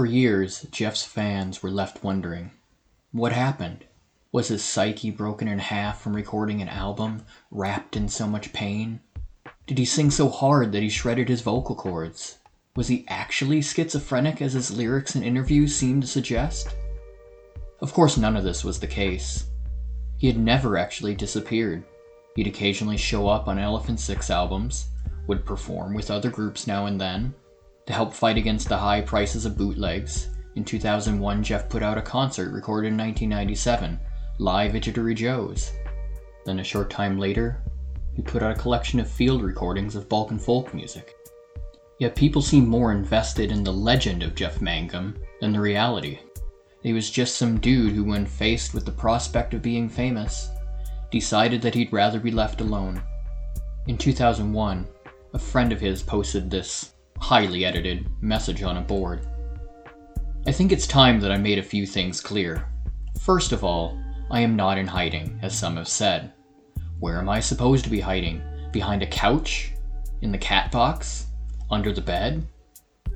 For years, Jeff's fans were left wondering what happened? Was his psyche broken in half from recording an album wrapped in so much pain? Did he sing so hard that he shredded his vocal cords? Was he actually schizophrenic as his lyrics and interviews seemed to suggest? Of course, none of this was the case. He had never actually disappeared. He'd occasionally show up on Elephant Six albums, would perform with other groups now and then, to help fight against the high prices of bootlegs. In 2001, Jeff put out a concert recorded in 1997, live at Jittery Joe's. Then a short time later, he put out a collection of field recordings of Balkan folk music. Yet people seem more invested in the legend of Jeff Mangum than the reality. He was just some dude who, when faced with the prospect of being famous, decided that he'd rather be left alone. In 2001, a friend of his posted this highly edited message on a board. I think it's time that I made a few things clear. First of all, I am not in hiding, as some have said. Where am I supposed to be hiding? Behind a couch? In the cat box? Under the bed?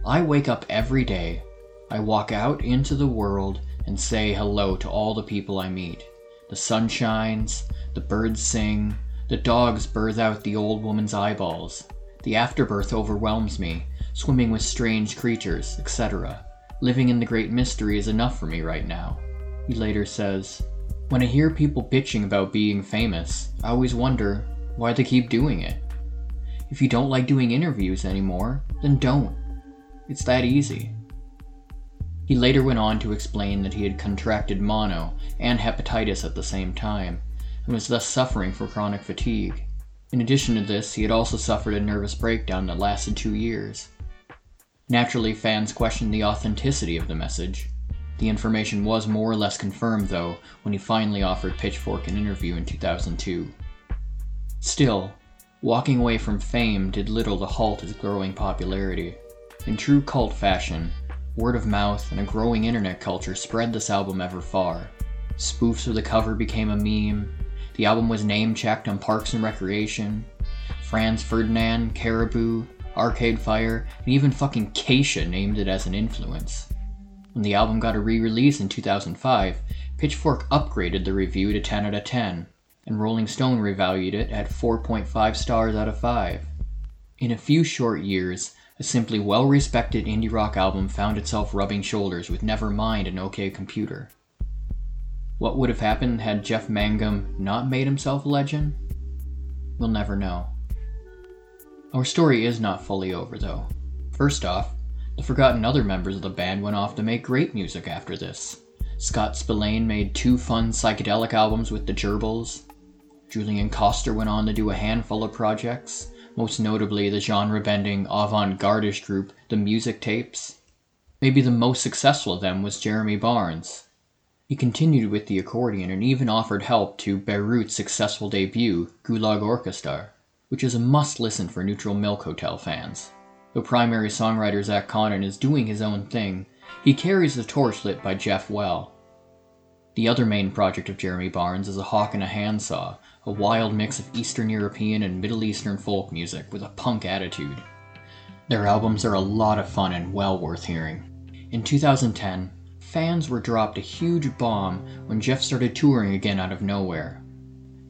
I wake up every day. I walk out into the world and say hello to all the people I meet. The sun shines, the birds sing, the dogs birth out the old woman's eyeballs. The afterbirth overwhelms me, swimming with strange creatures, etc. Living in the great mystery is enough for me right now. He later says, When I hear people bitching about being famous, I always wonder why they keep doing it. If you don't like doing interviews anymore, then don't. It's that easy. He later went on to explain that he had contracted mono and hepatitis at the same time, and was thus suffering from chronic fatigue. In addition to this, he had also suffered a nervous breakdown that lasted two years. Naturally, fans questioned the authenticity of the message. The information was more or less confirmed, though, when he finally offered Pitchfork an interview in 2002. Still, walking away from fame did little to halt his growing popularity. In true cult fashion, word of mouth and a growing internet culture spread this album ever far. Spoofs of the cover became a meme, the album was name checked on Parks and Recreation. Franz Ferdinand, Caribou, Arcade Fire, and even fucking Kesha named it as an influence. When the album got a re release in 2005, Pitchfork upgraded the review to 10 out of 10, and Rolling Stone revalued it at 4.5 stars out of 5. In a few short years, a simply well respected indie rock album found itself rubbing shoulders with Nevermind and OK Computer. What would have happened had Jeff Mangum not made himself a legend? We'll never know. Our story is not fully over, though. First off, the forgotten other members of the band went off to make great music after this. Scott Spillane made two fun psychedelic albums with the Gerbils. Julian Koster went on to do a handful of projects, most notably the genre bending avant gardish group The Music Tapes. Maybe the most successful of them was Jeremy Barnes, he continued with the accordion and even offered help to Beirut's successful debut, Gulag Orkestar, which is a must listen for Neutral Milk Hotel fans. Though primary songwriter Zach Condon is doing his own thing, he carries the torch lit by Jeff well. The other main project of Jeremy Barnes is A Hawk and a Handsaw, a wild mix of Eastern European and Middle Eastern folk music with a punk attitude. Their albums are a lot of fun and well worth hearing. In 2010, fans were dropped a huge bomb when Jeff started touring again out of nowhere.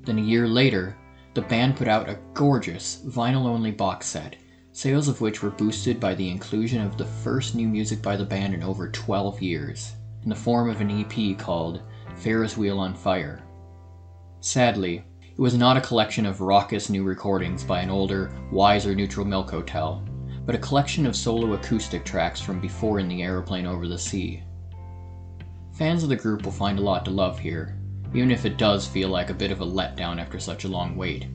Then a year later, the band put out a gorgeous vinyl only box set, sales of which were boosted by the inclusion of the first new music by the band in over 12 years, in the form of an EP called Ferris Wheel on Fire. Sadly, it was not a collection of raucous new recordings by an older, wiser Neutral Milk Hotel, but a collection of solo acoustic tracks from before in the aeroplane over the sea. Fans of the group will find a lot to love here, even if it does feel like a bit of a letdown after such a long wait.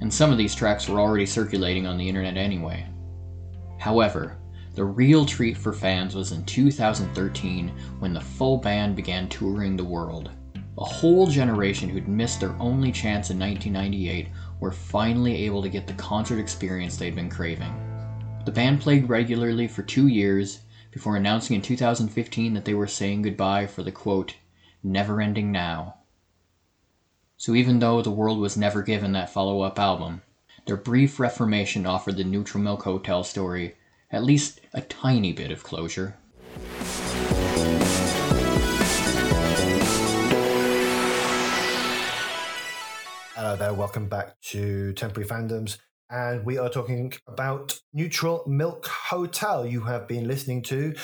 And some of these tracks were already circulating on the internet anyway. However, the real treat for fans was in 2013 when the full band began touring the world. A whole generation who'd missed their only chance in 1998 were finally able to get the concert experience they'd been craving. The band played regularly for two years before announcing in 2015 that they were saying goodbye for the quote, never ending now. So even though The World was never given that follow up album, their brief reformation offered the Neutral Milk Hotel story at least a tiny bit of closure. Hello there, welcome back to Temporary Fandoms. And we are talking about Neutral Milk Hotel. You have been listening to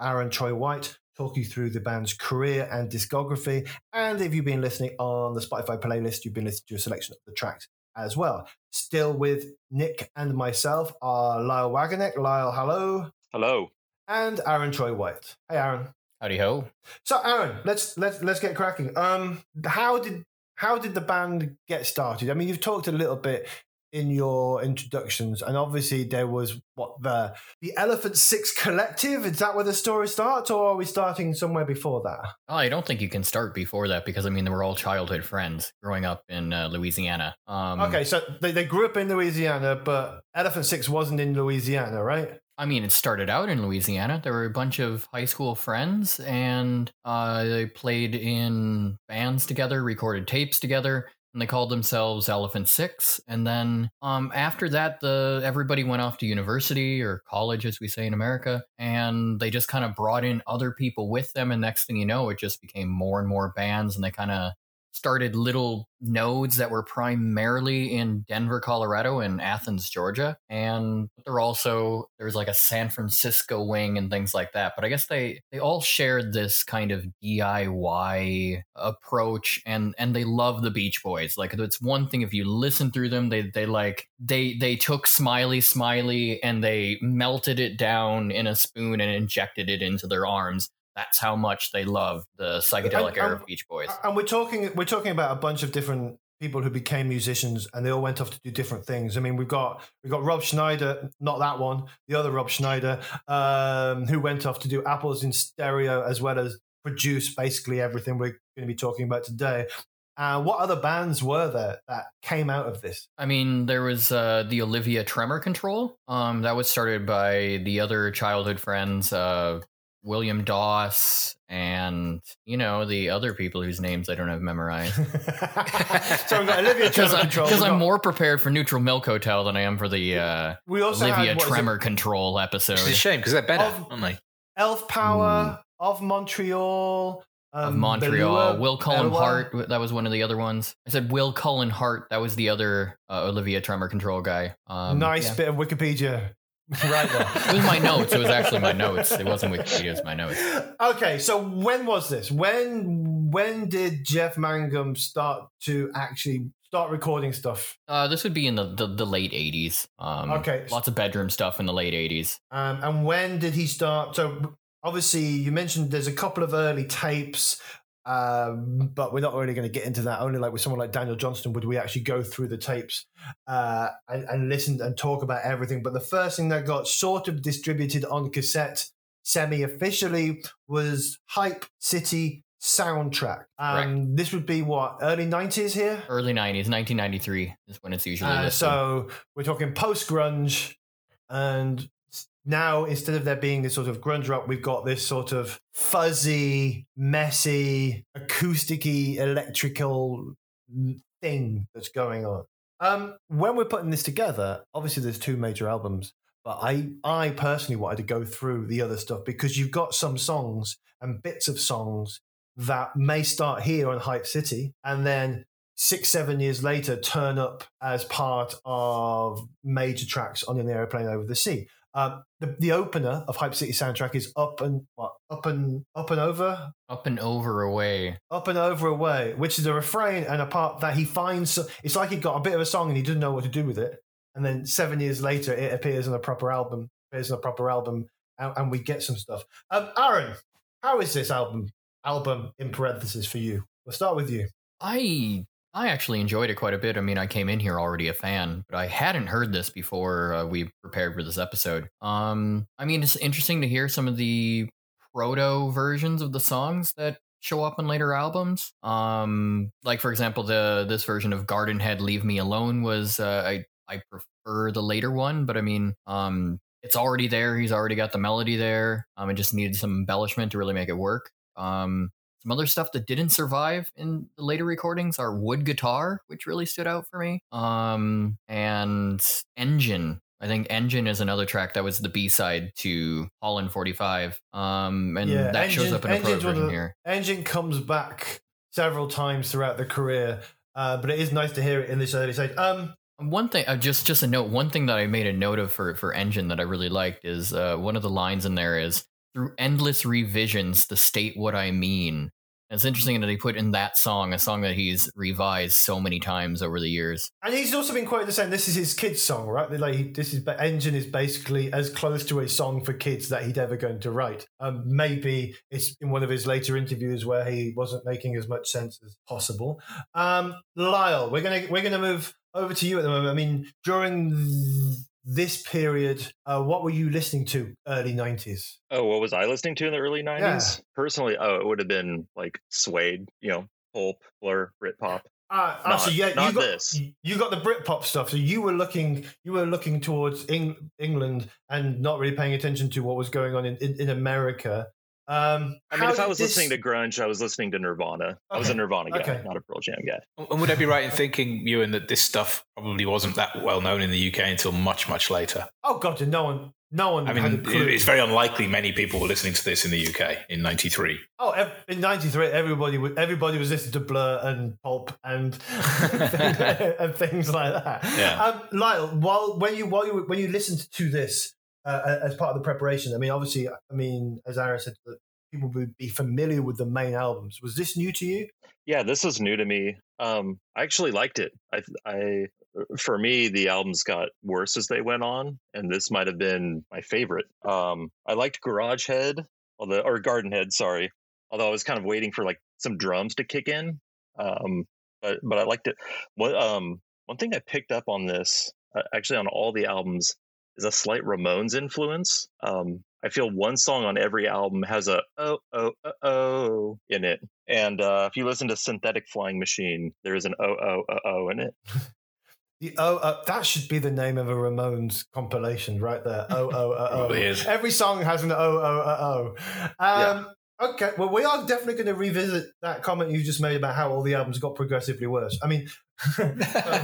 Aaron Troy White, talk you through the band's career and discography. And if you've been listening on the Spotify playlist, you've been listening to a selection of the tracks as well. Still with Nick and myself are Lyle Wagonek. Lyle, hello. Hello. And Aaron Troy White. Hey, Aaron. Howdy ho. So, Aaron, let's let's let's get cracking. Um, how did how did the band get started? I mean, you've talked a little bit in your introductions, and obviously there was what the the Elephant Six Collective. Is that where the story starts, or are we starting somewhere before that? Oh, I don't think you can start before that because I mean they were all childhood friends growing up in uh, Louisiana. Um, okay, so they, they grew up in Louisiana, but Elephant Six wasn't in Louisiana, right? I mean, it started out in Louisiana. There were a bunch of high school friends, and uh, they played in bands together, recorded tapes together and they called themselves Elephant Six. And then um, after that, the everybody went off to university or college, as we say in America, and they just kind of brought in other people with them. And next thing you know, it just became more and more bands, and they kind of started little nodes that were primarily in Denver, Colorado and Athens, Georgia. And they're also there's like a San Francisco wing and things like that. But I guess they they all shared this kind of DIY approach and and they love the Beach Boys. Like it's one thing if you listen through them, they they like they they took Smiley Smiley and they melted it down in a spoon and injected it into their arms that's how much they love the psychedelic and, era of Beach Boys. And we're talking we're talking about a bunch of different people who became musicians and they all went off to do different things. I mean, we've got we've got Rob Schneider, not that one, the other Rob Schneider, um, who went off to do Apples in Stereo as well as produce basically everything we're going to be talking about today. Uh, what other bands were there that came out of this? I mean, there was uh, the Olivia Tremor Control. Um, that was started by the other childhood friends, uh, William Doss, and you know the other people whose names I don't have memorized. so we've got Olivia Tremor Control because I'm more prepared for Neutral Milk Hotel than I am for the uh, we also Olivia had, Tremor Control episode. It's a shame because they're better, of, aren't they? Elf Power mm. of Montreal. Um, of Montreal, Beulah, Will Cullen Beulah. Hart, that was one of the other ones. I said Will Cullen Hart, that was the other uh, Olivia Tremor Control guy. Um, nice yeah. bit of Wikipedia right there. it was my notes. It was actually my notes. It wasn't Wikipedia. It was my notes. Okay, so when was this? When when did Jeff Mangum start to actually start recording stuff? Uh, this would be in the the, the late '80s. Um, okay, lots of bedroom stuff in the late '80s. Um, and when did he start? So obviously, you mentioned there's a couple of early tapes. Um, but we're not really going to get into that. Only like with someone like Daniel Johnston would we actually go through the tapes uh, and, and listen and talk about everything. But the first thing that got sort of distributed on cassette semi officially was Hype City soundtrack. Um, this would be what early nineties here. Early nineties, nineteen ninety three is when it's usually. Uh, so we're talking post grunge, and now instead of there being this sort of grunge rock, we've got this sort of fuzzy, messy, acousticy, electrical thing that's going on. Um, when we're putting this together, obviously there's two major albums, but I, I personally wanted to go through the other stuff because you've got some songs and bits of songs that may start here on Hype City and then six, seven years later turn up as part of major tracks on an airplane over the sea. Uh, the, the opener of Hype City soundtrack is up and what up and up and over, up and over away, up and over away, which is a refrain and a part that he finds. It's like he got a bit of a song and he didn't know what to do with it, and then seven years later it appears on a proper album, appears on a proper album, and, and we get some stuff. Um, Aaron, how is this album? Album in parentheses for you. We'll start with you. I I actually enjoyed it quite a bit. I mean, I came in here already a fan, but I hadn't heard this before uh, we prepared for this episode. Um, I mean, it's interesting to hear some of the proto versions of the songs that show up in later albums. Um, like for example, the this version of Garden Head "Leave Me Alone" was uh, I I prefer the later one, but I mean, um, it's already there. He's already got the melody there. Um, it just needed some embellishment to really make it work. Um, some other stuff that didn't survive in the later recordings are wood guitar, which really stood out for me. Um, and engine. I think Engine is another track that was the B side to Holland 45. Um, and yeah, that engine, shows up in a pro version here. Engine comes back several times throughout the career. uh, but it is nice to hear it in this early stage. Um, one thing, uh, just just a note. One thing that I made a note of for for Engine that I really liked is uh, one of the lines in there is through endless revisions to state what I mean. It's interesting that he put in that song, a song that he's revised so many times over the years. And he's also been quoted as saying this is his kids' song, right? Like this is Engine is basically as close to a song for kids that he'd ever going to write. Um, maybe it's in one of his later interviews where he wasn't making as much sense as possible. Um, Lyle, we're gonna we're gonna move over to you at the moment. I mean, during this period, uh, what were you listening to early 90s? Oh, what was I listening to in the early 90s? Yeah. Personally, oh, it would have been like Suede, you know, Pulp, Blur, Britpop. Uh, not, actually, yeah, you got, this. You got the Britpop stuff, so you were looking, you were looking towards Eng- England and not really paying attention to what was going on in, in, in America. Um, I mean, if I was this... listening to grunge, I was listening to Nirvana. Okay. I was a Nirvana guy, okay. not a Pearl Jam guy. And would I be right in thinking, Ewan, that this stuff probably wasn't that well known in the UK until much, much later? Oh God, no one, no one. I mean, it's very unlikely many people were listening to this in the UK in '93. Oh, in '93, everybody, everybody was listening to Blur and Pulp and and things like that. Yeah. Um, Lyle, while when you while you when you listened to this, uh, as part of the preparation. I mean, obviously, I mean, as Aaron said, people would be familiar with the main albums. Was this new to you? Yeah, this was new to me. Um, I actually liked it. I, I, for me, the albums got worse as they went on, and this might have been my favorite. Um, I liked Garage Head, although, or Garden Head, sorry. Although I was kind of waiting for like some drums to kick in, um, but but I liked it. What um, one thing I picked up on this, uh, actually on all the albums, is a slight Ramones influence. Um, I feel one song on every album has a oh oh oh oh in it, and uh, if you listen to Synthetic Flying Machine, there is an oh oh oh oh in it. The oh, uh, that should be the name of a Ramones compilation right there. Oh, oh, oh, oh. Every song has an oh, oh, oh, oh. Um, yeah. Okay, well, we are definitely going to revisit that comment you just made about how all the albums got progressively worse. I mean,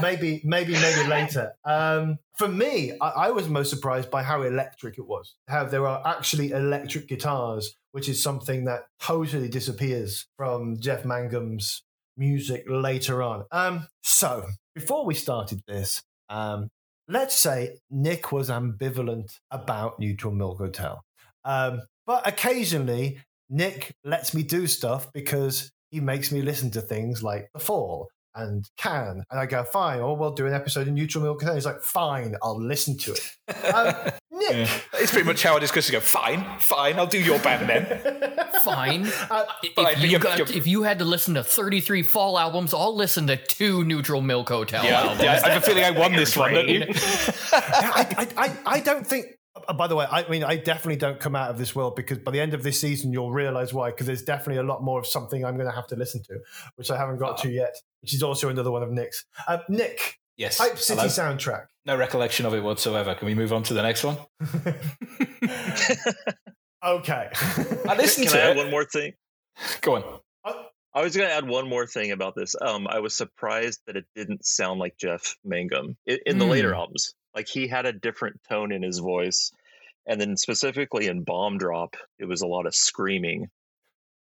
maybe, maybe, maybe later. Um, for me, I, I, was most surprised by how electric it was. How there are actually electric guitars, which is something that totally disappears from Jeff Mangum's music later on. Um, so, before we started this, um, let's say Nick was ambivalent about Neutral Milk Hotel. Um, but occasionally, Nick lets me do stuff because he makes me listen to things like The Fall and can. And I go, fine, or we'll do an episode of Neutral Milk. And he's like, fine, I'll listen to it. Um, Nick. Yeah. It's pretty much how I discuss it. Go, fine, fine, I'll do your band then. fine. Uh, if, you got, if, you had to listen to 33 fall albums, I'll listen to two Neutral Milk Hotel yeah, albums. Yeah, I have a feeling I won this one, don't you? I, I, I, I don't think by the way, I mean, I definitely don't come out of this world because by the end of this season, you'll realize why. Because there's definitely a lot more of something I'm going to have to listen to, which I haven't got uh to yet, which is also another one of Nick's. Uh, Nick, yes, Hype City Hello? soundtrack. No recollection of it whatsoever. Can we move on to the next one? okay. I listened Can to I it. add one more thing? Go on. Uh, I was going to add one more thing about this. Um, I was surprised that it didn't sound like Jeff Mangum in, in the mm. later albums. Like he had a different tone in his voice. And then specifically in Bomb Drop, it was a lot of screaming.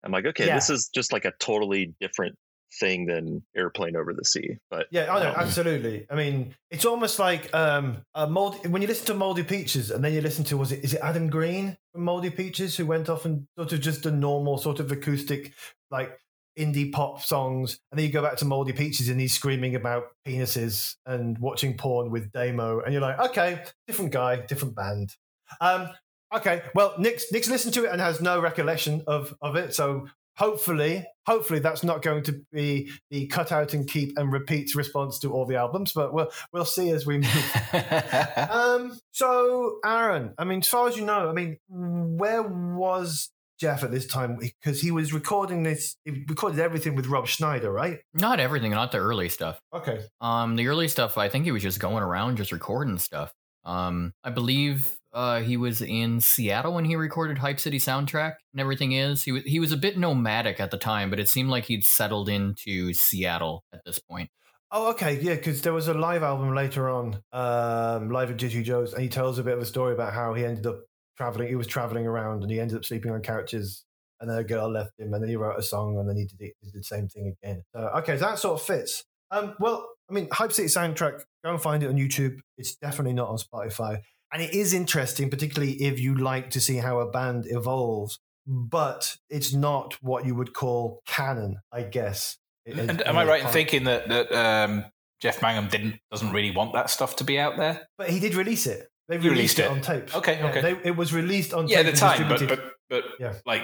I'm like, okay, yeah. this is just like a totally different thing than airplane over the sea but yeah i know um, absolutely i mean it's almost like um a moldy when you listen to moldy peaches and then you listen to was it is it adam green from moldy peaches who went off and sort of just a normal sort of acoustic like indie pop songs, and then you go back to Moldy Peaches and he's screaming about penises and watching porn with Damo, and you're like, okay, different guy, different band. Um, okay, well, Nick's Nick's listened to it and has no recollection of of it, so hopefully, hopefully that's not going to be the cut out and keep and repeat response to all the albums, but we'll we'll see as we move. um, so Aaron, I mean, as far as you know, I mean, where was Jeff at this time because he was recording this. He recorded everything with Rob Schneider, right? Not everything, not the early stuff. Okay. Um, the early stuff, I think he was just going around just recording stuff. Um, I believe uh, he was in Seattle when he recorded Hype City soundtrack and everything is. He was he was a bit nomadic at the time, but it seemed like he'd settled into Seattle at this point. Oh, okay, yeah, because there was a live album later on, um, live at Jittery Joe's, and he tells a bit of a story about how he ended up traveling. He was traveling around, and he ended up sleeping on couches. And then a girl left him, and then he wrote a song, and then he did, he did the same thing again. Uh, okay, so that sort of fits. Um, well, I mean, Hype City soundtrack. Go and find it on YouTube. It's definitely not on Spotify, and it is interesting, particularly if you like to see how a band evolves. But it's not what you would call canon, I guess. It- And am I right in thinking that that um, Jeff Mangum didn't doesn't really want that stuff to be out there? But he did release it. They He released, released it. it. on tape. Okay, Yeah, okay. they- it was released on Yeah, tape. at the time, but but but Yeah. like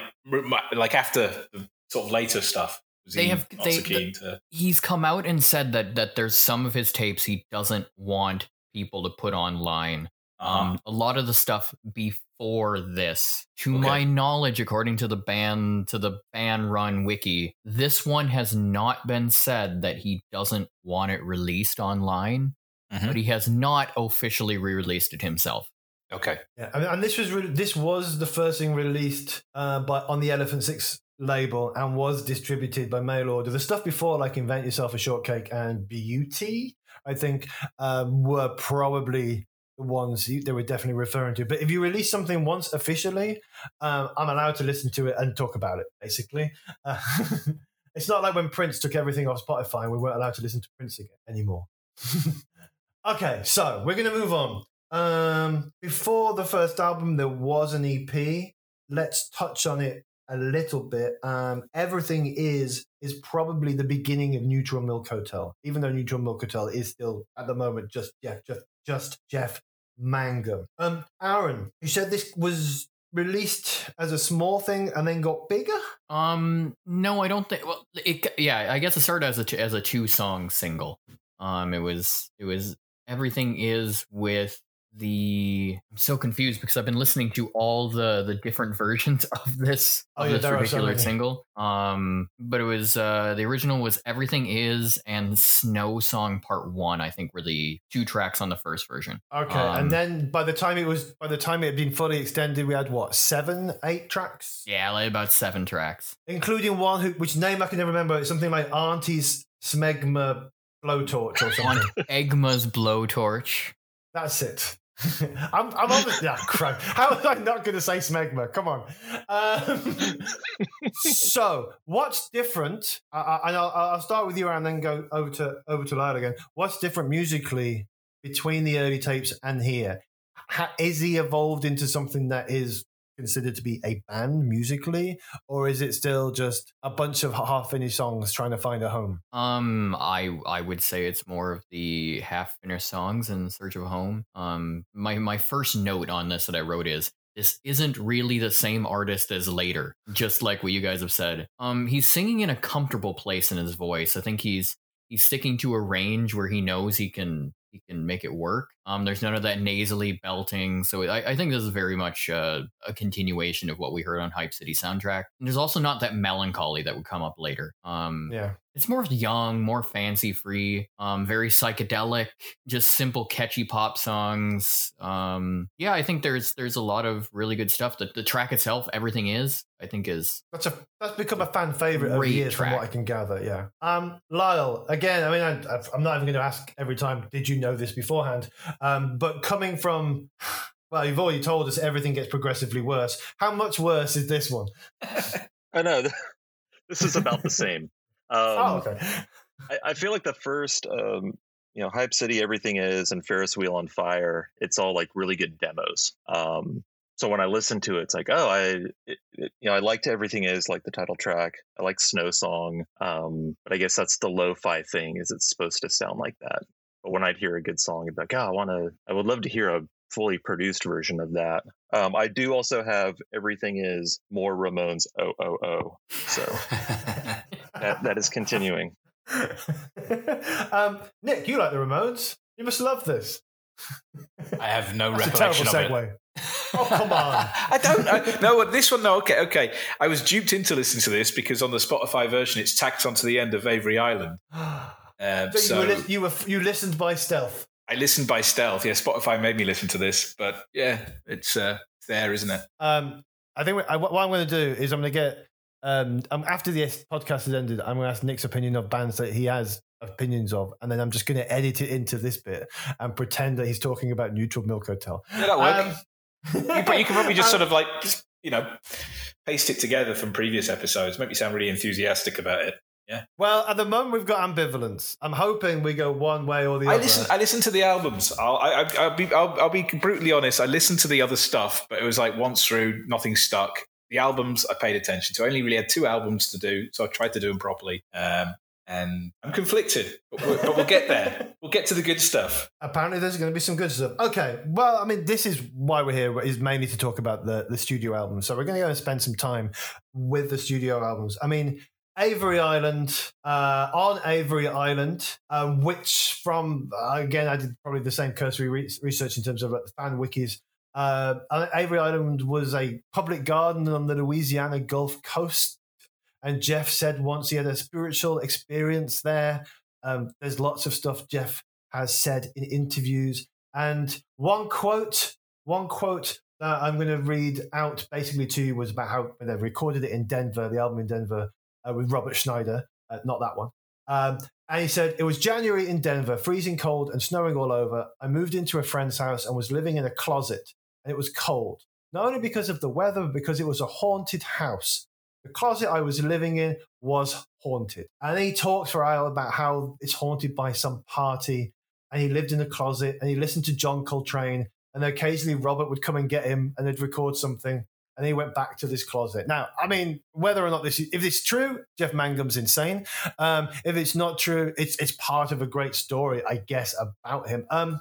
like after the sort of later stuff. Was They he have- not they- so keen to. He's come out and said that that there's some of his tapes he doesn't want people to put online. Um, Um, a lot of the stuff before this, to Okay. my knowledge, according to the ban to the ban run wiki, this one has not been said that he doesn't want it released online, Mhm. but he has not officially re-released it himself. okay. Yeah, I mean, and this was re- this was the first thing released uh, by on the Elephant Six label and was distributed by mail order. The stuff before, like Invent Yourself a Shortcake and Beauty, I think, um, were probably the ones they were definitely referring to. But if you release something once officially, um, I'm allowed to listen to it and talk about it. Basically, uh, it's not like when Prince took everything off Spotify and we weren't allowed to listen to Prince again anymore. okay, so we're gonna move on. Um, before the first album, there was an EP. Let's touch on it a little bit. Um, Everything is is probably the beginning of Neutral Milk Hotel, even though Neutral Milk Hotel is still at the moment just Jeff, just just Jeff Mangum. Um, Aaron, you said this was released as a small thing and then got bigger. Um, no, I don't think. Well, it yeah, I guess it started as a as a two song single. Um, it was it was everything is with the. I'm so confused because I've been listening to all the the different versions of this Oh, of yeah, this so particular single. Um, but it was uh the original was everything is and Snow Song Part One. I think were the two tracks on the first version. Okay, Um, and then by the time it was by the time it had been fully extended, we had what seven, eight tracks. Yeah, like about seven tracks. including one who, which name I can never remember. It's something like Auntie's Smegma Blowtorch or something. Egma's Blowtorch. That's it. I'm, I'm on the, yeah, crap. How am I not going to say Smegma? Come on. Um, so, what's different? I, I, and I'll, I'll start with you and then go over to over to Lyle again. What's different musically between the early tapes and here? Ha, is he evolved into something that is considered to be a band musically, or is it still just a bunch of half finished songs trying to find a home? Um, I I would say it's more of the half finished songs in search of a home. Um, my my first note on this that I wrote is this isn't really the same artist as later, just like what you guys have said. Um, he's singing in a comfortable place in his voice. I think he's he's sticking to a range where he knows he can he can make it work. Um, there's none of that nasally belting, so I, I think this is very much uh, a continuation of what we heard on Hype City soundtrack. And there's also not that melancholy that would come up later. Um, Yeah. it's more young, more fancy free, um, very psychedelic, just simple, catchy pop songs. Um, yeah, I think there's there's a lot of really good stuff. The, the track itself, everything is, I think, is That's a that's become a fan favorite over years, from what. I can gather. Yeah. Um, Lyle. Again, I mean, I, I'm not even going to ask every time. Did you know this beforehand? Um, but coming from, well, you've already told us everything gets progressively worse. How much worse is this one? I know this is about the same. Um, oh, okay. I, I feel like the first, um, you know, Hype City, everything is, and Ferris Wheel on Fire. It's all like really good demos. Um, so when I listen to it, it's like, oh, I, it, it, you know, I liked everything is like the title track. I like Snow Song, um, but I guess that's the lo-fi thing. Is it's supposed to sound like that? But when I'd hear a good song, I'd be like, oh, I want to. I would love to hear a fully produced version of that. Um, I do also have everything is more Ramones. Oh, oh, oh. So that, that is continuing. um, Nick, you like the Ramones? You must love this. I have no That's a terrible recollection of it. segue. Oh, come on. I don't. I, no, this one. No, okay, okay. I was duped into listening to this because on the Spotify version, it's tacked onto the end of Avery Island. Um, So, so you, were, li- you were you listened by stealth. I listened by stealth. Yeah, Spotify made me listen to this, but yeah, it's uh, it's there, isn't it? Um, I think what, I, what I'm going to do is I'm going to get um, um after the podcast has ended, I'm going to ask Nick's opinion of bands that he has opinions of, and then I'm just going to edit it into this bit and pretend that he's talking about Neutral Milk Hotel. Yeah, that work. Um, you, but you can probably just um, sort of like just you know paste it together from previous episodes. Make me sound really enthusiastic about it. Well, at the moment we've got ambivalence. I'm hoping we go one way or the I other. listen. I listen to the albums. I'll, I, I- I'll be. I'll, I'll be brutally honest. I listened to the other stuff, but it was like once through, nothing stuck. The albums I paid attention to. I only really had two albums to do, so I tried to do them properly. Um, and I'm conflicted, but we'll, but we'll get there. We'll get to the good stuff. Apparently, there's going to be some good stuff. Okay, well, I mean, this is why we're here. Is mainly to talk about the the studio albums. So we're going to go and spend some time with the studio albums. I mean, Avery Island, uh, on Avery Island, um, which from uh, again, I did probably the same cursory re- research in terms of like, the fan wikis. Uh, Avery Island was a public garden on the Louisiana Gulf Coast, and Jeff said once he had a spiritual experience there. Um, there's lots of stuff Jeff has said in interviews, and one quote, one quote that I'm going to read out basically to you was about how they recorded it in Denver, the album in Denver uh, with Robert Schneider, uh, not that one. Um, and he said, It was January in Denver, freezing cold and snowing all over. I moved into a friend's house and was living in a closet, and it was cold. Not only because of the weather, but because it was a haunted house. The closet I was living in was haunted. And he talks for a while about how it's haunted by some party, and he lived in a closet, and he listened to John Coltrane, and occasionally Robert would come and get him, and they'd record something and he went back to this closet. Now, I mean, whether or not this, is, if it's true, Jeff Mangum's insane. Um, if it's not true, it's it's part of a great story, I guess, about him. Um,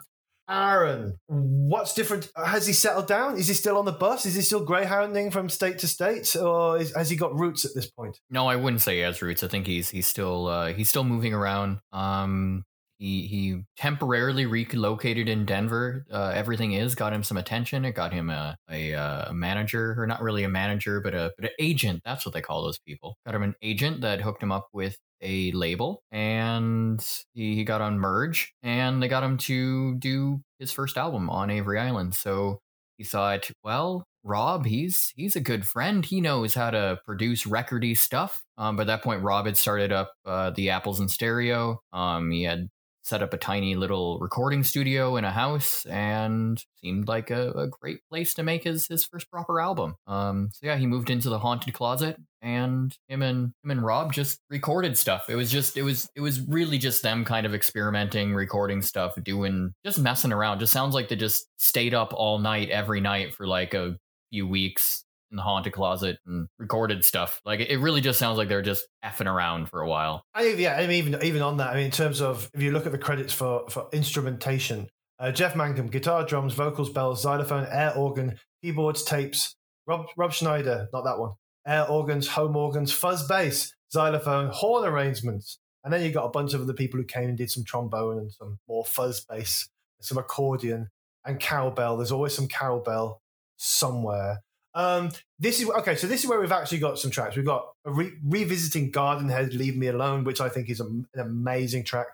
Aaron, what's different? Has he settled down? Is he still on the bus? Is he still greyhounding from state to state, or is, has he got roots at this point? No, I wouldn't say he has roots. I think he's he's still uh, he's still moving around. Um, he he temporarily relocated in Denver. Uh, everything is got him some attention. It got him a a, uh, a manager, or not really a manager, but a but an agent. That's what they call those people. Got him an agent that hooked him up with a label, and he, he got on Merge, and they got him to do his first album on Avery Island. So he thought, well, Rob, he's he's a good friend. He knows how to produce recordy stuff. Um, by that point, Rob had started up uh, the Apples in Stereo. Um, he had set up a tiny little recording studio in a house and seemed like a, a great place to make his his first proper album. Um, so yeah, he moved into the haunted closet and him and him and Rob just recorded stuff. It was just it was it was really just them kind of experimenting, recording stuff, doing just messing around. Just sounds like they just stayed up all night every night for like a few weeks in the haunted closet and recorded stuff. Like it really just sounds like they're just effing around for a while. I, yeah, I mean, even even on that, I mean, in terms of if you look at the credits for for instrumentation, uh, Jeff Mangum, guitar, drums, vocals, bells, xylophone, air organ, keyboards, tapes. Rob Rob Schneider, not that one. Air organs, home organs, fuzz bass, xylophone, horn arrangements, and then you got a bunch of other people who came and did some trombone and some more fuzz bass, some accordion and cowbell. There's always some cowbell somewhere. Um, this is okay. So this is where we've actually got some tracks. We've got re- revisiting Garden Head, "Leave Me Alone," which I think is a, an amazing track.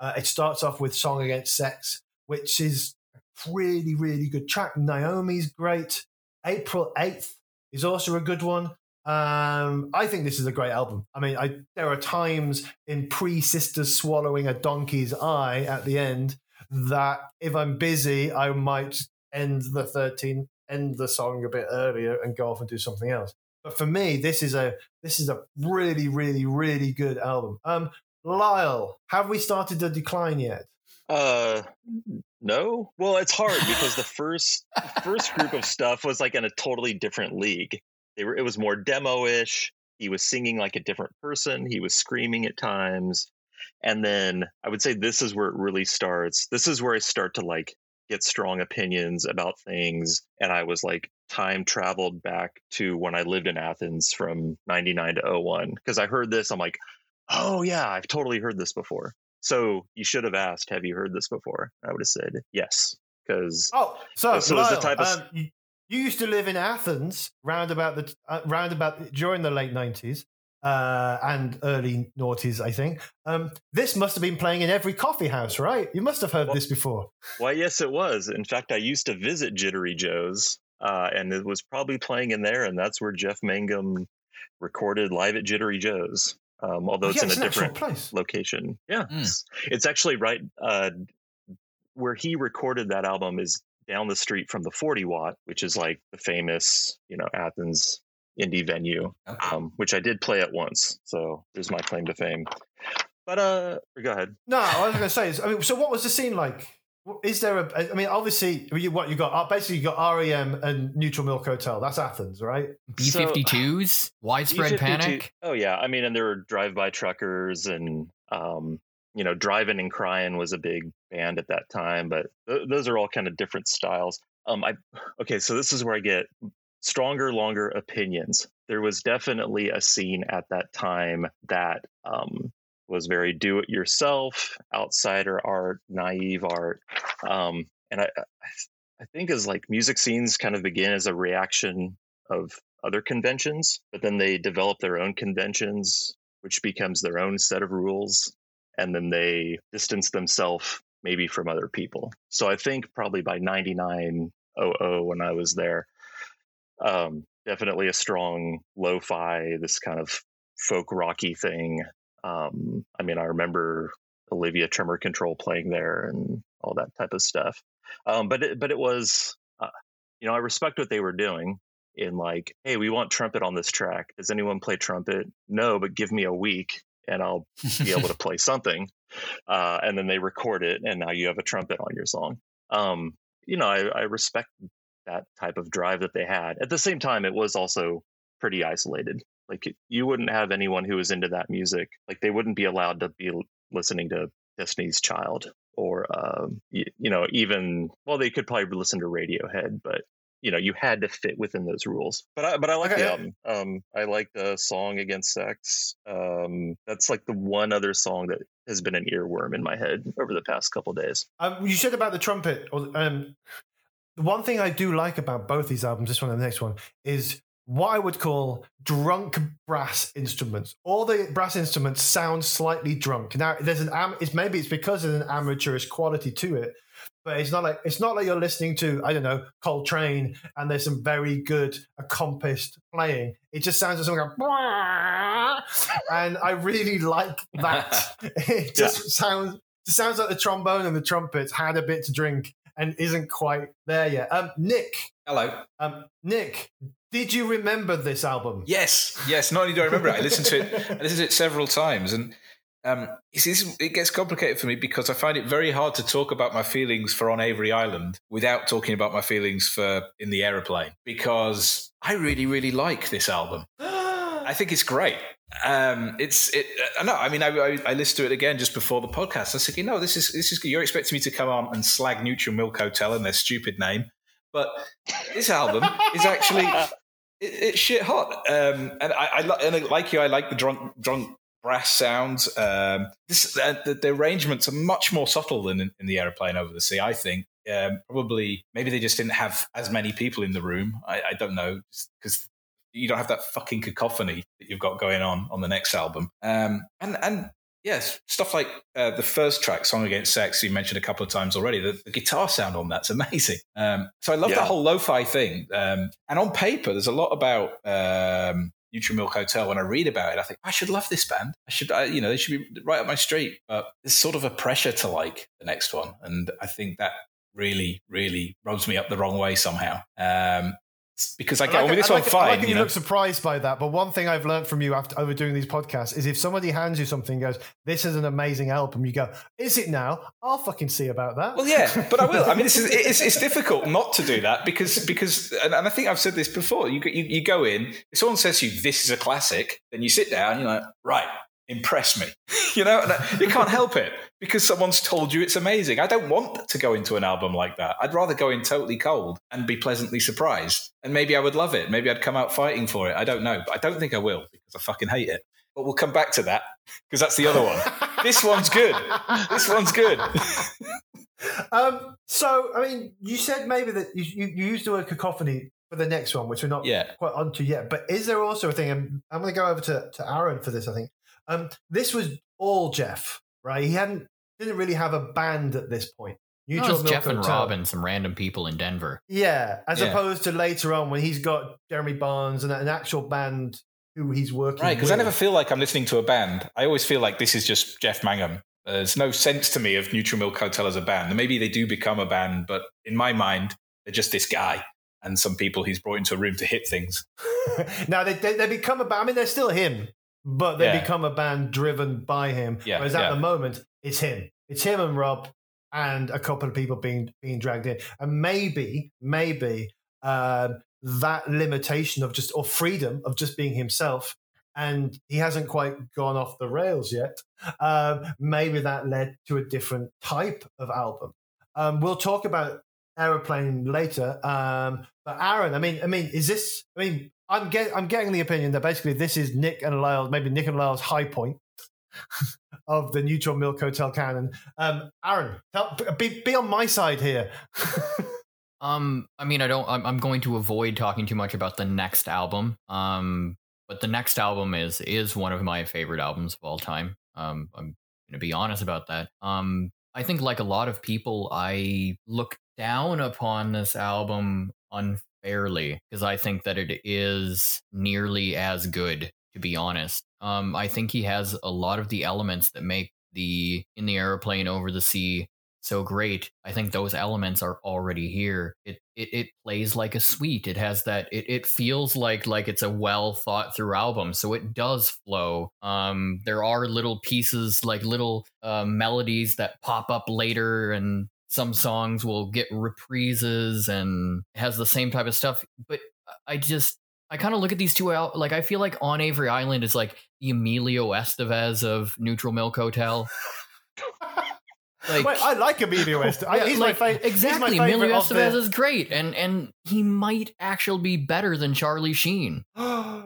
Uh, it starts off with "Song Against Sex," which is a really, really good track. Naomi's great. April eighth is also a good one. Um, I think this is a great album. I mean, I, there are times in Pree-Sisters swallowing a donkey's eye at the end that if I'm busy, I might end the 13 end the song a bit earlier and go off and do something else. But for me, this is a this is a really, really, really good album. Um, Lyle, have we started the decline yet? Uh, no. Well, it's hard because the first first group of stuff was like in a totally different league. They were. It was more demo-ish. He was singing like a different person. He was screaming at times, and then I would say this is where it really starts. This is where I start to like get strong opinions about things, and I was like time traveled back to when I lived in Athens from 99 to 01 because I heard this I'm like oh yeah I've totally heard this before. So you should have asked have you heard this before? I would have said yes because Oh, so, So it's the type of- um, you, used to live in Athens round about the uh, round about during the late nineties uh, and early noughties, I think. Um, this must have been playing in every coffee house, right? You must have heard Well- this before. Why, yes, it was. In fact, I used to visit Jittery Joe's, uh, and it was probably playing in there, and that's where Jeff Mangum recorded live at Jittery Joe's. Um, although Oh, it's yeah, in a different place. location. Yeah, Hmm. it's, it's actually right uh, where he recorded that album is down the street from the 40 Watt, which is like the famous, you know, Athens indie venue, Okay. um, which I did play at once. So there's my claim to fame. But uh, go ahead. No, I was going to say. is- I mean, so what was the scene like? Is there a? I mean, obviously, you, what you got? uh, Basically, you got REM and Neutral Milk Hotel. That's Athens, right? B So- 52s, widespread B-52 panic. Oh yeah, I mean, and there were drive-by truckers, and um, you know, driving and crying was a big band at that time. But th- those are all kind of different styles. Um, I okay, so this is where I get stronger, longer opinions. There was definitely a scene at that time that um, was very do-it-yourself, outsider art, naive art, um, and I, I I think as like music scenes kind of begin as a reaction of other conventions, but then they develop their own conventions, which becomes their own set of rules, and then they distance themselves maybe from other people. So I think probably by 9900 when I was there, um, definitely a strong lo-fi, this kind of folk rocky thing. Um, I mean, I remember Olivia Tremor Control playing there and all that type of stuff. Um, but it, but it was, uh, you know, I respect what they were doing in like, hey, we want trumpet on this track. Does anyone play trumpet? No, but give me a week and I'll be able to play something. Uh, and then they record it, and now you have a trumpet on your song. Um, you know, I, I respect that type of drive that they had. At the same time, it was also pretty isolated. Like you wouldn't have anyone who was into that music. Like they wouldn't be allowed to be listening to Destiny's Child or um, you, you know even well they could probably listen to Radiohead, but you know you had to fit within those rules. But I but I like Okay. the album. Um, I like the song Against Sex. Um, that's like the one other song that has been an earworm in my head over the past couple days. Um, you said about the trumpet. Or, um, the one thing I do like about both these albums, this one and the next one, is what I would call drunk brass instruments. All the brass instruments sound slightly drunk. Now, there's an am- it's maybe it's because there's an amateurish quality to it, but it's not like it's not like you're listening to I don't know Coltrane and there's some very good accomplished playing. It just sounds like something like, and I really like that. it just sounds it sounds like the trombone and the trumpets had a bit to drink and isn't quite there yet. Um, Nick, Hello. um, Nick, did you remember this album? Yes, yes. Not only do I remember it, I listened to it. I listened to it several times, and um, you see, this, it gets complicated for me because I find it very hard to talk about my feelings for On Avery Island without talking about my feelings for In the Aeroplane because I really, really like this album. I think it's great. Um, it's it. I know. I mean, I, I, I listened to it again just before the podcast. I said, you know, this is this is. You're expecting me to come on and slag Neutral Milk Hotel and their stupid name, but this album is actually it, it's shit hot. Um, and I, I and like you, I like the drunk drunk brass sounds. Um, this uh, the, the arrangements are much more subtle than in, in the aeroplane over the sea. I think. Um, probably, maybe they just didn't have as many people in the room. I, I don't know because you don't have that fucking cacophony that you've got going on on the next album. Um, and and yes, stuff like uh, the first track, "Song Against Sex," you mentioned a couple of times already. The, the guitar sound on that's amazing. Um, so I love Yeah. that whole lo-fi thing. Um, and on paper, there's a lot about um, Hotel. When I read about it, I think I should love this band. I should, I, you know, they should be right up my street. But there's sort of a pressure to like the next one, and I think that really, really rubs me up the wrong way somehow. Um, because I get on with this I one like, it- fine. I like you you know? look surprised by that, but one thing I've learned from you after over doing these podcasts is if somebody hands you something, and goes, "This is an amazing album," you go, "Is it now?" I'll fucking see about that. Well, yeah, but I will. I mean, this is it's, it's difficult not to do that because because and, I think I've said this before. You, go- you you go in, if someone says to you, "This is a classic," then you sit down. You're like, right, impress me. you know, and you can't help it because someone's told you it's amazing. I don't want to go into an album like that. I'd rather go in totally cold and be pleasantly surprised. And maybe I would love it. Maybe I'd come out fighting for it. I don't know, but I don't think I will because I fucking hate it. But we'll come back to that because that's the other one. this one's good. This one's good. um, so, I mean, you said maybe that you, you, you used the word cacophony for the next one, which we're not Yeah. quite onto yet. But is there also a thing? And I'm going to go over to, to Aaron for this. I think um, this was all Jeff, right? He hadn't didn't really have a band at this point. No, Neutral it's Milk Jeff and Hotel. Rob and some random people in Denver. Yeah, as Yeah. opposed to later on when he's got Jeremy Barnes and an actual band who he's working Right, because I never feel like I'm listening to a band. I always feel like this is just Jeff Mangum. There's no sense to me of Neutral Milk Hotel as a band. Maybe they do become a band, but in my mind, they're just this guy. and some people he's brought into a room to hit things. now they, they they become a band. I mean, they're still him, but they Yeah. become a band driven by him. Yeah, Whereas at yeah. the moment, it's him. It's him and Rob and a couple of people being being dragged in, and maybe maybe um, that limitation of just or freedom of just being himself. And he hasn't quite gone off the rails yet. Um, maybe that led to a different type of album. Um, we'll talk about aeroplane later. Um, but Aaron, I mean, I mean, is this? I mean, I'm get, I'm getting the opinion that basically this is Nick and Lyle, maybe Nick and Lyle's high point of the Neutral Milk Hotel canon. Um, Aaron, tell, be be on my side here. Um, I mean, I don't. I'm, I'm going to avoid talking too much about the next album. Um, but the next album is is one of my favorite albums of all time. Um, I'm going to be honest about that. Um, I think like a lot of people, I look down upon this album unfairly because I think that it is nearly as good. To be honest, um, I think he has a lot of the elements that make the in the airplane over the sea so great. I think those elements are already here. It it, it plays like a suite. It has that. It, it feels like like it's a well thought through album. So it does flow. Um, there are little pieces like little uh, melodies that pop up later, and some songs will get reprises, and has the same type of stuff. But I just I kind of look at these two out like I feel like On Avery Island is like the Emilio Estevez of Neutral Milk Hotel. Like, Wait, I like Emilio Estevez. Yeah, he's like, my fa- exactly. He's my Emilio favorite of Estevez the- is great, and and he might actually be better than Charlie Sheen.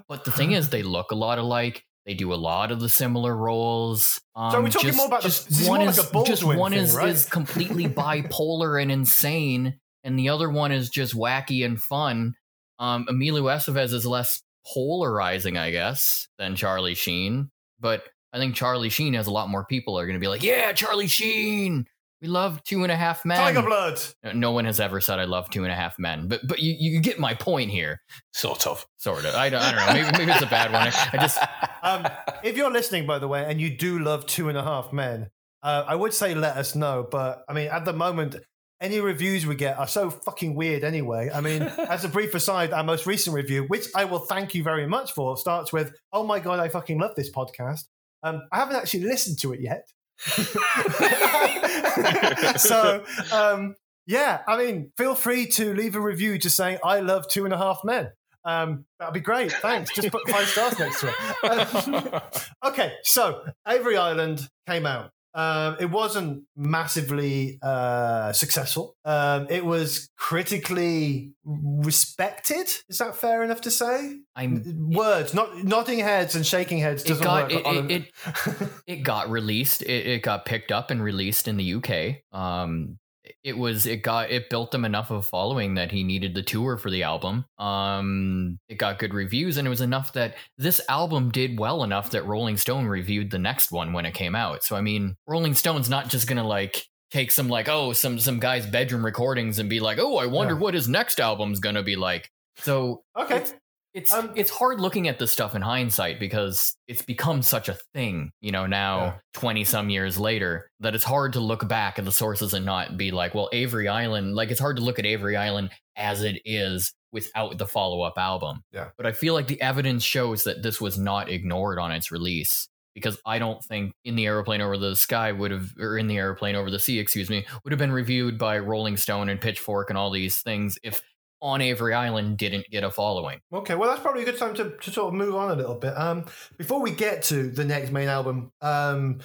But the thing is, they look a lot alike. They do a lot of the similar roles. Um, So are we talking just, more about the- just this one like is a Baldwin just one thing, is right? is completely bipolar and insane, and the other one is just wacky and fun. Um, Emilio Estevez is less polarizing, I guess, than Charlie Sheen, but I think Charlie Sheen has a lot more people are going to be like, yeah, Charlie Sheen. We love Two and a Half Men. Tiger Blood. No- No one has ever said I love Two and a Half Men, but but you, you get my point here, Sort of. sort of. I don't, I don't know. Maybe maybe it's a bad one. I, I just Um, if you're listening, by the way, and you do love Two and a Half Men, uh, I would say let us know. But I mean, at the moment, any reviews we get are so fucking weird anyway. I mean, as a brief aside, our most recent review, which I will thank you very much for, starts with, "Oh my god, I fucking love this podcast." Um, I haven't actually listened to it yet. so um, yeah, I mean, feel free to leave a review just saying I love Two and a Half Men. Um, that'd be great. Thanks. Just put five stars next to it. Um, okay, so Avery Island came out. Um, it wasn't massively uh, successful. Um, it was critically respected. Is that fair enough to say? I'm Words, not nodding heads and shaking heads it doesn't got work. it, it, a- it it got released. It, it got picked up and released in the UK. Um, it was it got it built him enough of a following that he needed the tour for the album. Um, it got good reviews, and it was enough that this album did well enough that Rolling Stone reviewed the next one when it came out. So I mean, Rolling Stone's not just gonna like take some like oh some some guy's bedroom recordings and be like oh I wonder Yeah. what his next album's gonna be like. So okay. It's it's, Um, it's hard looking at this stuff in hindsight because it's become such a thing, you know, now Yeah. 20 some years later that it's hard to look back at the sources and not be like, well, Avery Island, like it's hard to look at Avery Island as it is without the follow up album. Yeah. But I feel like the evidence shows that this was not ignored on its release because I don't think In the Aeroplane Over the Sky would have, or In the Aeroplane Over the Sea, excuse me, would have been reviewed by Rolling Stone and Pitchfork and all these things if On Avery Island didn't get a following. Okay, well, that's probably a good time to, to sort of move on a little bit. Um, before we get to the next main album, um,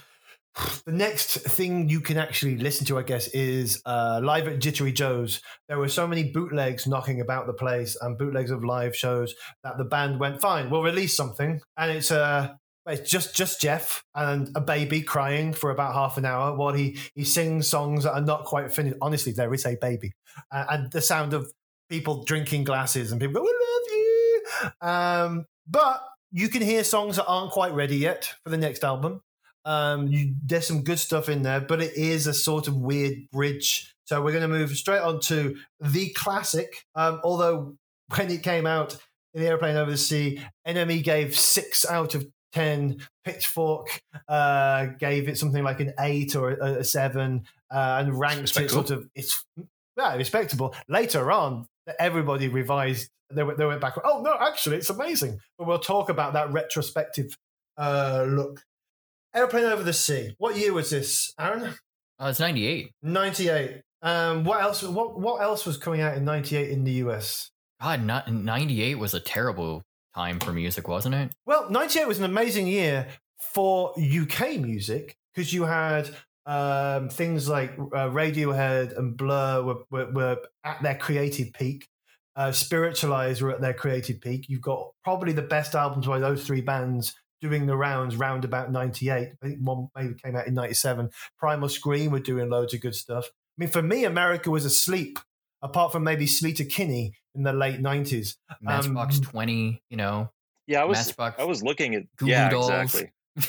the next thing you can actually listen to, I guess, is uh, live at Jittery Joe's. There were so many bootlegs knocking about the place and bootlegs of live shows that the band went, "Fine, we'll release something," and it's uh, it's just just Jeff and a baby crying for about half an hour while he he sings songs that are not quite finished. Honestly, there is a baby, uh, and the sound of people drinking glasses and people go, "We love you." Um, but you can hear songs that aren't quite ready yet for the next album. Um, you, there's some good stuff in there, but it is a sort of weird bridge. So we're going to move straight on to the classic. Um, although when it came out in the airplane over the sea, NME gave six out of ten. Pitchfork uh, gave it something like an eight or a, a seven, uh, and ranked it sort of it's yeah respectable. Later on, that everybody revised. They went, they went back. Oh no, actually, it's amazing. But we'll talk about that retrospective uh, look. Airplane over the sea. What year was this, Aaron? Uh, it's 98. 98. Um, what else? What what else was coming out in '98 in the US? God, not, 98 was a terrible time for music, wasn't it? Well, '98 was an amazing year for UK music because you had um, things like uh, Radiohead and Blur were, were, were at their creative peak. Uh, Spiritualized were at their creative peak. You've got probably the best albums by those three bands doing the rounds round about 98. I think one maybe came out in 97. Primal Scream were doing loads of good stuff. I mean, for me, America was asleep, apart from maybe Sleater-Kinney in the late 90s. Matchbox Um, 20, you know. Yeah, I was Matchbox I was looking at Goo yeah, Dolls. exactly.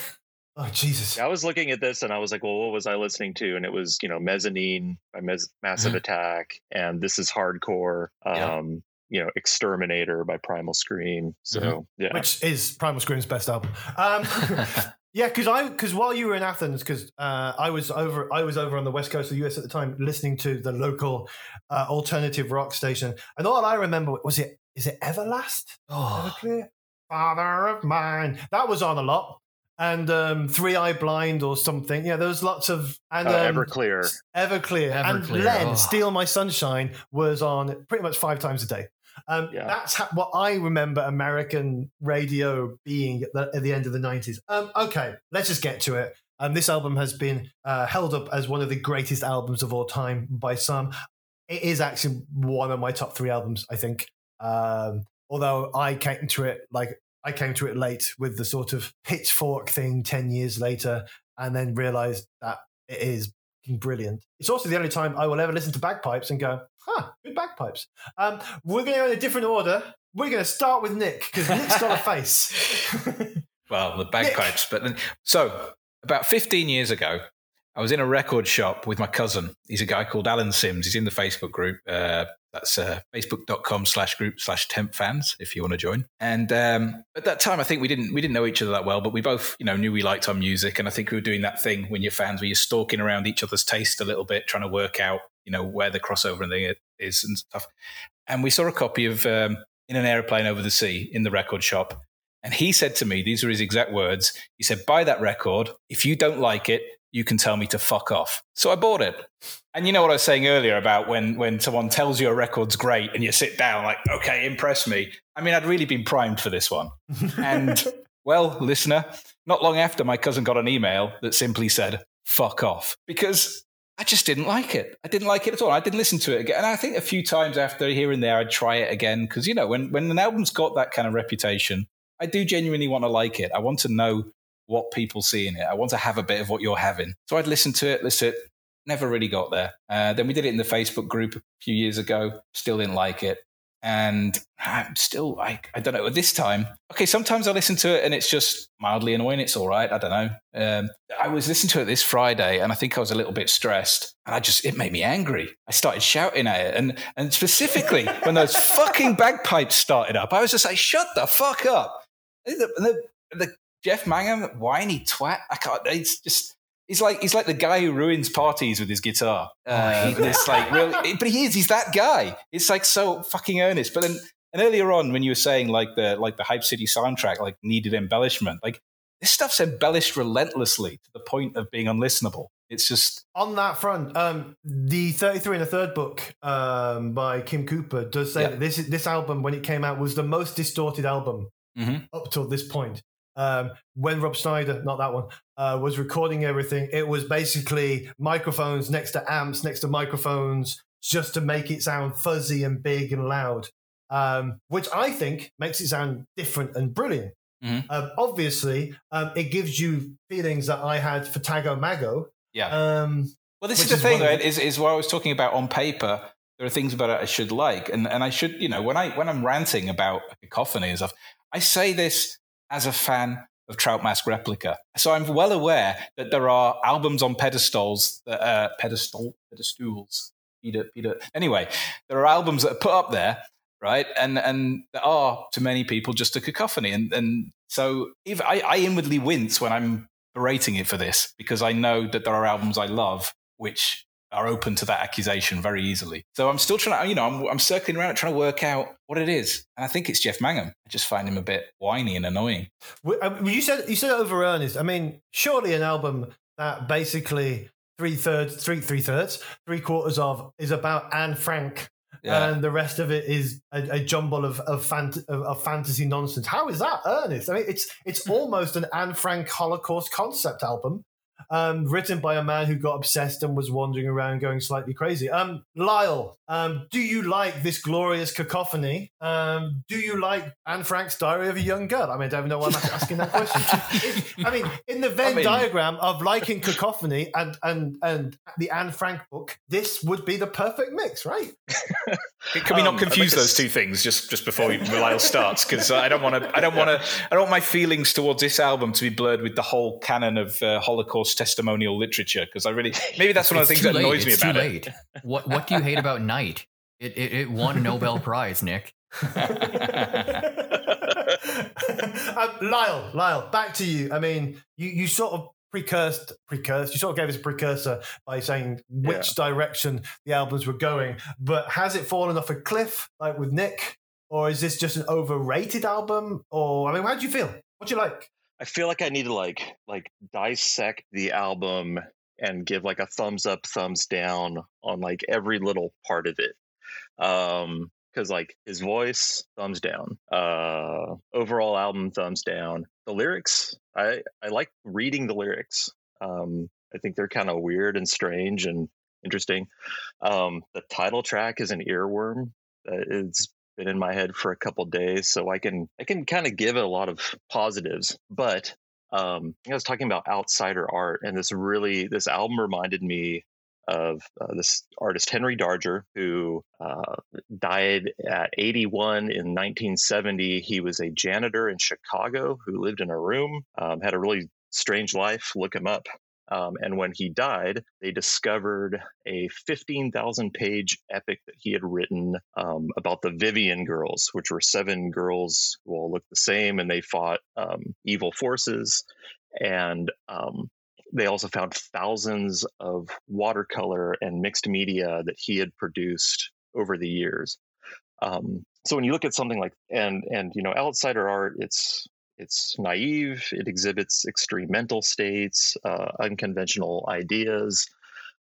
Oh, Jesus. I was looking at this and I was like, well, what was I listening to? And it was, you know, Mezzanine by Mez- Massive Mhm. Attack and This is Hardcore, Yeah. um, you know, Exterminator by Primal Scream. So, Mhm. yeah. Which is Primal Scream's best album. Um, Yeah, because I because while you were in Athens, because uh, I was over I was over on the west coast of the US at the time, listening to the local uh, alternative rock station, and all I remember was it is it Everlast, Oh, Everclear, Father of Mine. That was on a lot, and um, Third Eye Blind or something. Yeah, there was lots of and Uh, um, Everclear. Everclear, and Everclear, Len, oh. Steal My Sunshine was on pretty much five times a day. Um, Yeah. That's ha- what I remember American radio being at the, at the end of the 90s. Um, okay, let's just get to it. Um, this album has been uh, held up as one of the greatest albums of all time by some. It is actually one of my top three albums, I think. Um, although I came to it like I came to it late with the sort of pitchfork thing 10 years later and then realized that it is brilliant. It's also the only time I will ever listen to bagpipes and go, huh, good bagpipes. Um, we're going to go in a different order. We're going to start with Nick because Nick's got a face. Well, the bagpipes. But then, so about 15 years ago, I was in a record shop with my cousin. He's a guy called Alan Sims. He's in the Facebook group. Uh, that's uh, facebook.com slash group slash temp fans if you want to join. And um, at that time, I think we didn't we didn't know each other that well, but we both you know knew we liked our music, and I think we were doing that thing when you're fans where you're stalking around each other's taste a little bit, trying to work out you know where the crossover thing is and stuff. And we saw a copy of um, in an airplane over the sea in the record shop. And he said to me, these are his exact words. He said, Buy that record. If you don't like it, you can tell me to fuck off. So I bought it. And you know what I was saying earlier about when, when someone tells you a record's great and you sit down, like, okay, impress me. I mean, I'd really been primed for this one. And, well, listener, not long after, my cousin got an email that simply said, fuck off. Because I just didn't like it. I didn't like it at all. I didn't listen to it again. And I think a few times after here and there, I'd try it again. Because, you know, when, when an album's got that kind of reputation, I do genuinely want to like it. I want to know what people see in it. I want to have a bit of what you're having. So I'd listen to it, listen to it. Never really got there. Uh, then we did it in the Facebook group a few years ago. Still didn't like it. And I'm still, I, I don't know, at this time, okay, sometimes I listen to it and it's just mildly annoying. It's all right. I don't know. Um, I was listening to it this Friday and I think I was a little bit stressed and I just, it made me angry. I started shouting at it. And, and specifically when those fucking bagpipes started up, I was just like, shut the fuck up. The, the, the Jeff Mangum, whiny twat. I can't, it's just, He's like he's like the guy who ruins parties with his guitar. Uh, it's like really, but he is. He's that guy. It's like so fucking earnest. But then, and earlier on, when you were saying like the like the Hype City soundtrack like needed embellishment, like this stuff's embellished relentlessly to the point of being unlistenable. It's just On that front, um, the 33 and a third book um, by Kim Cooper does say Yeah. that this this album, when it came out, was the most distorted album Mhm. up till this point. Um, when Rob Schneider, not that one, uh, was recording everything, it was basically microphones next to amps, next to microphones, just to make it sound fuzzy and big and loud, um, which I think makes it sound different and brilliant. Mhm. Um, obviously, um, it gives you feelings that I had for Tago Mago. yeah. Um, Well, this is the is thing, one right? Is is what I was talking about on paper. There are things about it I should like, and and I should, you know, when I when I'm ranting about cacophony and stuff, I say this as a fan of Trout Mask Replica. So I'm well aware that there are albums on pedestals, that, uh, pedestal pedestals. Peter, Peter. Anyway, there are albums that are put up there, right? And and there are to many people just a cacophony, and and so even I, I inwardly wince when I'm berating it for this because I know that there are albums I love which are open to that accusation very easily. So I'm still trying to, you know, I'm, I'm circling around trying to work out what it is. And I think it's Jeff Mangum. I just find him a bit whiny and annoying. Um, You said you said over earnest. I mean, surely an album that basically three thirds, three three thirds, three quarters of is about Anne Frank, Yeah. and the rest of it is a, a jumble of of, fant- of of fantasy nonsense. How is that earnest? I mean, it's it's almost an Anne Frank Holocaust concept album. Um, written by a man who got obsessed and was wandering around going slightly crazy. Um, Lyle, um, do you like this glorious cacophony? Um, do you like Anne Frank's Diary of a Young Girl? I mean, I don't know why I'm asking that question. I mean, in the Venn I mean- diagram of liking cacophony and and and the Anne Frank book, this would be the perfect mix, right? Can we Um, not confuse those two things just just before we, Lyle starts? Because I don't want to. I don't want to. I don't want my feelings towards this album to be blurred with the whole canon of uh, Holocaust testimonial literature. Because I really maybe that's one of the things that late. annoys me about too it. What What do you hate about Night? It it, it won a Nobel Prize, Nick. um, Lyle, Lyle, back to you. I mean, you, you sort of precursed, precursed. You sort of gave us a precursor by saying which direction the albums were going. But has it fallen off a cliff, like with Nick, or is this just an overrated album? Or I mean, how do you feel? What do you like? I feel like I need to like like dissect the album and give like a thumbs up, thumbs down on like every little part of it. Um because like his voice, thumbs down. Uh overall album, thumbs down. The lyrics, I I like reading the lyrics. Um I think they're kind of weird and strange and interesting. Um the title track is an earworm. It's been in my head for a couple days, so I can I can kind of give it a lot of positives. But um, I was talking about outsider art, and this really this album reminded me of uh, this artist Henry Darger, who uh, died at 81 in 1970. He was a janitor in Chicago who lived in a room, um, had a really strange life. Look him up. Um, and when he died, they discovered a 15,000 page epic that he had written um, about the Vivian girls, which were seven girls who all looked the same and they fought um, evil forces. And um, they also found thousands of watercolor and mixed media that he had produced over the years. Um, so when you look at something like and and you know outsider art, it's it's naive. It exhibits extreme mental states, uh, unconventional ideas,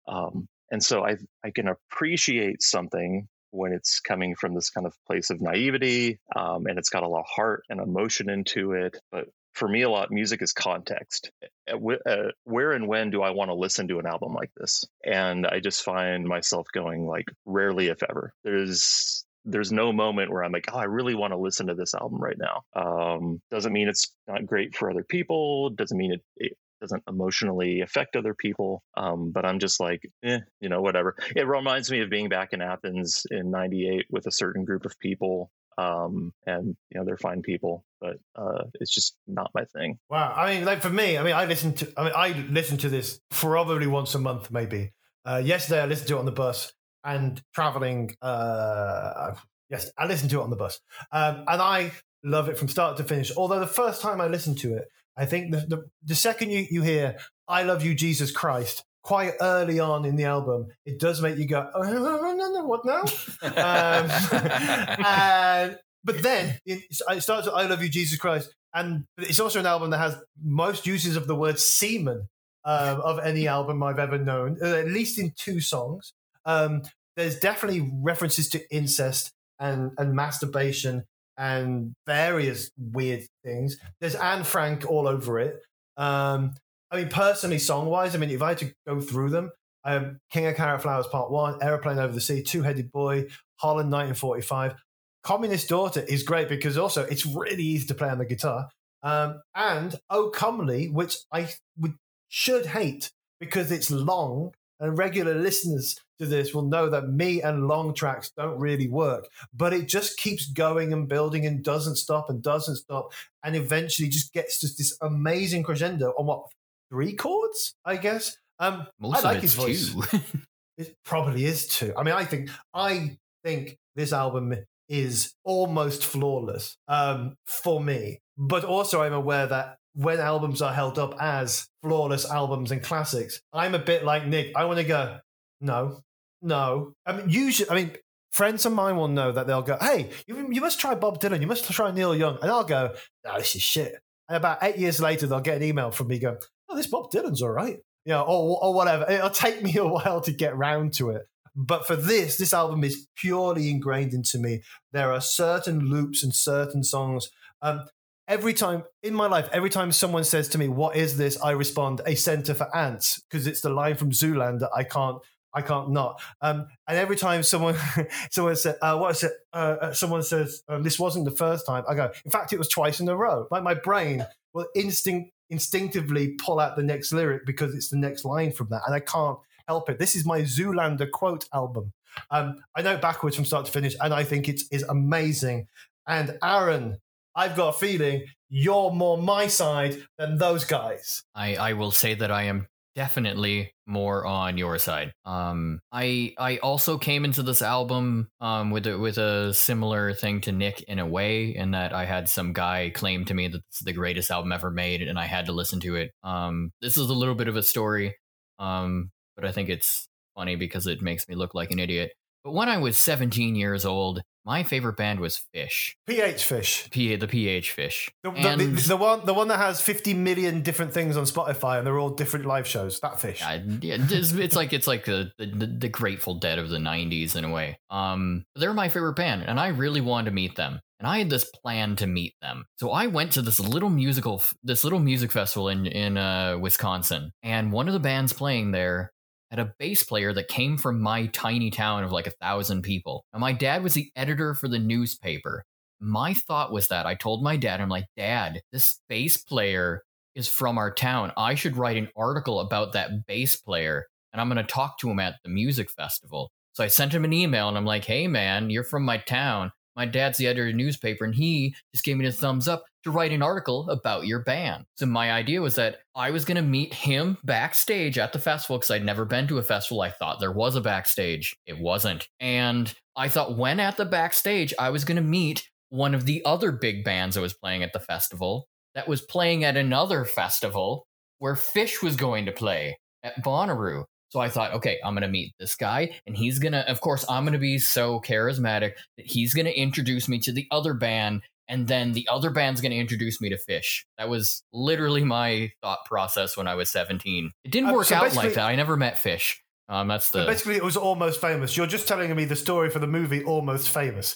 um, and so I I can appreciate something when it's coming from this kind of place of naivety, um, and it's got a lot of heart and emotion into it. But for me, a lot music is context. Uh, where and when do I want to listen to an album like this? And I just find myself going like rarely, if ever. There's there's no moment where I'm like, oh, I really want to listen to this album right now. Um, doesn't mean it's not great for other people. Doesn't mean it, it doesn't emotionally affect other people. Um, but I'm just like, eh, you know, whatever. It reminds me of being back in Athens in '98 with a certain group of people. Um, and you know, they're fine people, but uh, it's just not my thing. Wow. I mean, like for me, I mean, I listen to, I mean, I listen to this probably once a month, maybe. Uh, yesterday, I listened to it on the bus and traveling. Uh, yes, I listened to it on the bus, um, and I love it from start to finish. Although the first time I listened to it, I think the the, the second you, you hear "I love you, Jesus Christ." Quite early on in the album, it does make you go, "Oh no, no, no, what now?" um, and but then it, it starts with "I love you, Jesus Christ," and it's also an album that has most uses of the word semen um, of any album I've ever known, uh, at least in two songs. Um, there's definitely references to incest and and masturbation and various weird things. There's Anne Frank all over it. Um, I mean, personally, song wise, I mean, if I had to go through them, um, King of Carrot Flowers Part One, Aeroplane Over the Sea, Two Headed Boy, Holland 1945. Communist Daughter is great because also it's really easy to play on the guitar. Um, and Oh Comely, which I would should hate because it's long, and regular listeners to this will know that me and long tracks don't really work. But it just keeps going and building and doesn't stop and doesn't stop, and eventually just gets to this amazing crescendo on what three chords, I guess. Um, Most I like his voice. two. It probably is too. I mean, I think I think this album is almost flawless um, for me. But also, I'm aware that when albums are held up as flawless albums and classics, I'm a bit like Nick. I want to go. No, no. I mean, usually, I mean, friends of mine will know that they'll go, "Hey, you, you must try Bob Dylan. You must try Neil Young," and I'll go, "No, this is shit." And about eight years later, they'll get an email from me going, "Oh, this Bob Dylan's all right," you know, or or whatever. It'll take me a while to get round to it. But for this, this album is purely ingrained into me. There are certain loops and certain songs. Um, every time in my life, every time someone says to me, "What is this?" I respond, "A center for ants," because it's the line from Zoolander. I can't I can't not. Um, and every time someone someone said, uh, "What is it?" Uh, uh, someone says, um, "This wasn't the first time." I go, "In fact, it was twice in a row." Like my brain will instinct instinctively pull out the next lyric because it's the next line from that, and I can't help it. This is my Zoolander quote album. Um, I know backwards from start to finish, and I think it is amazing. And Aaron, I've got a feeling you're more my side than those guys. I, I will say that I am definitely more on your side. Um, I I also came into this album um with a, with a similar thing to Nick in a way, in that I had some guy claim to me that it's the greatest album ever made, and I had to listen to it. Um, this is a little bit of a story, um, but I think it's funny because it makes me look like an idiot. But when I was 17 years old, my favorite band was Phish. PH Phish. P the PH Phish. The, the, the, the one the one that has 50 million different things on Spotify and they're all different live shows. That Phish. Yeah, yeah, it's, it's like it's like the, the the Grateful Dead of the '90s in a way. Um, they're my favorite band, and I really wanted to meet them. And I had this plan to meet them, so I went to this little musical, this little music festival in in uh, Wisconsin, and one of the bands playing there had a bass player that came from my tiny town of like a thousand people. And my dad was the editor for the newspaper. My thought was that I told my dad, I'm like, Dad, this bass player is from our town. I should write an article about that bass player and I'm going to talk to him at the music festival. So I sent him an email and I'm like, hey, man, you're from my town. My dad's the editor of the newspaper and he just gave me the thumbs up to write an article about your band. So my idea was that I was going to meet him backstage at the festival because I'd never been to a festival. I thought there was a backstage. It wasn't. And I thought when at the backstage, I was going to meet one of the other big bands that was playing at the festival that was playing at another festival where Phish was going to play at Bonnaroo. So I thought, okay, I'm going to meet this guy, and he's going to, of course, I'm going to be so charismatic that he's going to introduce me to the other band, and then the other band's going to introduce me to Phish. That was literally my thought process when I was 17. It didn't Um, work so out like that. I never met Phish. Um, that's the Basically, it was almost famous. You're just telling me the story for the movie Almost Famous.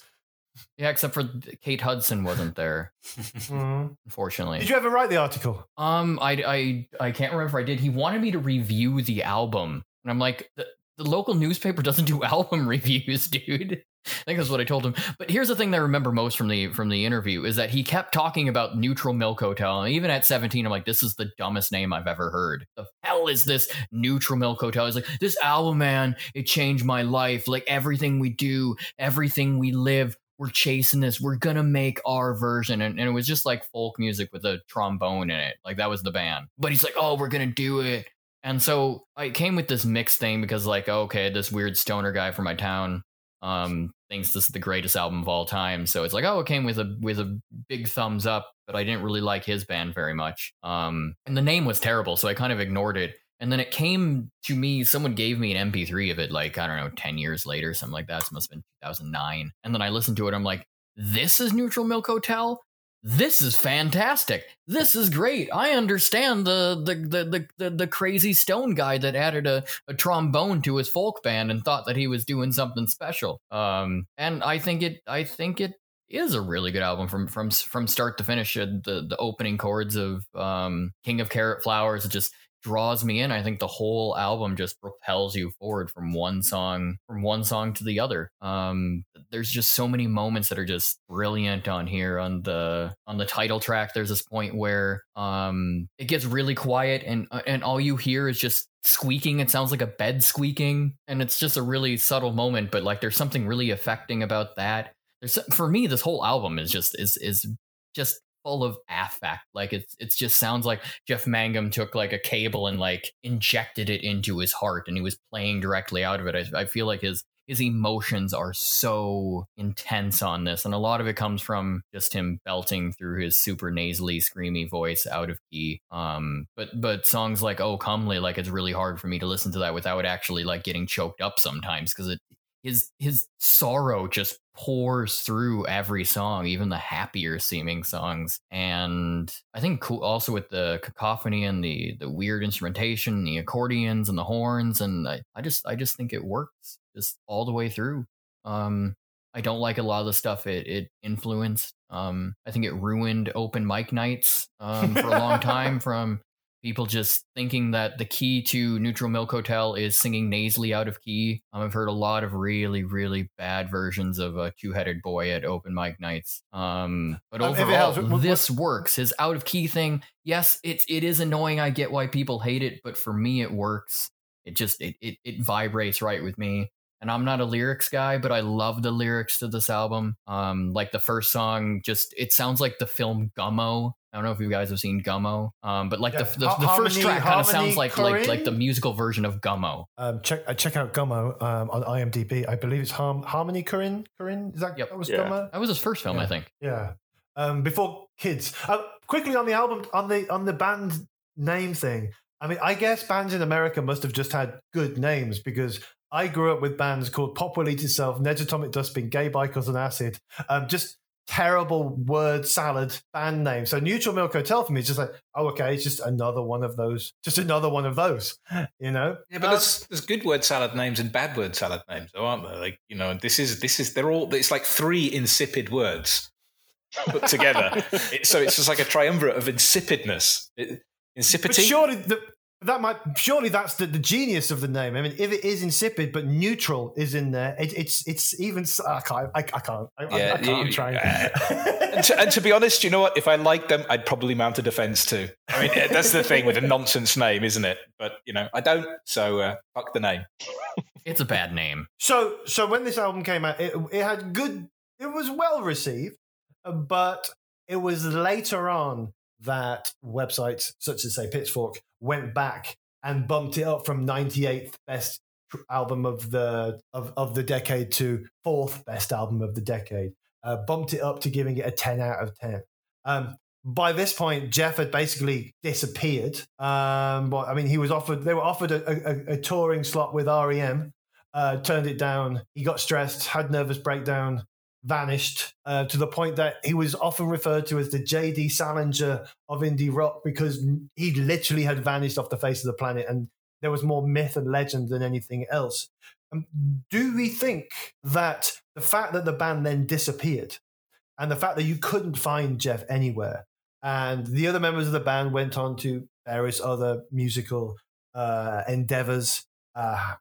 Yeah, except for Kate Hudson wasn't there, Mhm. unfortunately. Did you ever write the article? Um, I, I, I can't remember if I did. He wanted me to review the album, and I'm like, the, the local newspaper doesn't do album reviews, dude. I think that's what I told him. But here's the thing that I remember most from the from the interview is that he kept talking about Neutral Milk Hotel. And even at 17, I'm like, this is the dumbest name I've ever heard. The hell is this Neutral Milk Hotel? He's like, this album, man, it changed my life. Like everything we do, everything we live, we're chasing this. We're gonna make our version. And, and it was just like folk music with a trombone in it. Like that was the band. But he's like, oh, we're gonna do it. And so I came with this mixed thing because, like, okay, this weird stoner guy from my town um thinks this is the greatest album of all time. So it's like, oh, it came with a with a big thumbs up, but I didn't really like his band very much. Um and the name was terrible, so I kind of ignored it. And then it came to me, someone gave me an MP3 of it, like, I don't know, 10 years later, something like that. It must have been 2009. And then I listened to it. I'm like, this is Neutral Milk Hotel? This is fantastic. This is great. I understand the the the the, the, crazy stone guy that added a, a trombone to his folk band and thought that he was doing something special. Um, and I think it I think it is a really good album from from from start to finish. Uh, The the opening chords of um, King of Carrot Flowers just draws me in. I think the whole album just propels you forward from one song from one song to the other. Um, there's just so many moments that are just brilliant on here on the on the title track. There's this point where um, it gets really quiet and uh, and all you hear is just squeaking. It sounds like a bed squeaking, and it's just a really subtle moment. But like, there's something really affecting about that. There's for me, this whole album is just is is just full of affect. Like it's it just sounds like Jeff Mangum took like a cable and like injected it into his heart, and he was playing directly out of it. I, I feel like his his emotions are so intense on this, and a lot of it comes from just him belting through his super nasally, screamy voice out of key. Um, but but songs like "Oh Comely," like it's really hard for me to listen to that without actually like getting choked up sometimes because it his his sorrow just pours through every song, even the happier seeming songs. And I think cool also with the cacophony and the the weird instrumentation, the accordions and the horns, and I, I just I just think it works just all the way through. Um, I don't like a lot of the stuff it it influenced. Um, I think it ruined open mic nights um, for a long time from people just thinking that the key to Neutral Milk Hotel is singing nasally out of key. Um, I've heard a lot of really, really bad versions of a two headed boy at open mic nights. Um, but Um, overall, what- this works. His out of key thing, yes, it's it is annoying. I get why people hate it, but for me, it works. It just it it, it vibrates right with me. And I'm not a lyrics guy, but I love the lyrics to this album. Um, like the first song, just it sounds like the film Gummo. I don't know if you guys have seen Gummo, um, but like Yeah, the the, Har- the first Harmony- track kind of sounds like like like the musical version of Gummo. Um, check uh, check out Gummo um, on IMDb. I believe it's Harm- Harmony Korine. Korine is that Yep. that was Yeah. Gummo? That was his first film, Yeah. I think. Yeah. Um, before kids. Uh, quickly on the album on the on the band name thing. I mean, I guess bands in America must have just had good names because I grew up with bands called Pop Will Eat Itself, Ned's Atomic Dustbin, Gaye Bykers and Acid. Um, just terrible word salad band name. So Neutral Milk Hotel for me is just like, oh, okay, it's just another one of those. Just another one of those. You know? Yeah, but Um, there's, there's good word salad names and bad word salad names, though, aren't there? Like you know, this is this is they're all it's like three insipid words put together. it, so it's just like a triumvirate of insipidness, it, But insipidity. surely the, that might surely that's the, the genius of the name. I mean, if it is insipid but neutral is in there, it, it's it's even. I can't. I, I can't. I, I- Yeah, I can't. I'm you- trying. and, to, and to be honest, you know what? If I liked them, I'd probably mount a defense too. I mean, that's the thing with a nonsense name, isn't it? But you know, I don't. So uh, fuck the name. It's a bad name. so so when this album came out, it, it had good. It was well received, uh, but it was later on that websites such as say Pitchfork went back and bumped it up from 98th best album of the of, of the decade to fourth best album of the decade. Uh, bumped it up to giving it a 10 out of 10. Um, by this point, Jeff had basically disappeared. Um, but I mean, he was offered. They were offered a, a, a touring slot with REM. Uh, turned it down. He got stressed, had nervous breakdown, vanished uh, to the point that he was often referred to as the J.D. Salinger of indie rock because he literally had vanished off the face of the planet, and there was more myth and legend than anything else. Um, do we think that the fact that the band then disappeared, and the fact that you couldn't find Jeff anywhere, and the other members of the band went on to various other musical uh, endeavors, uh,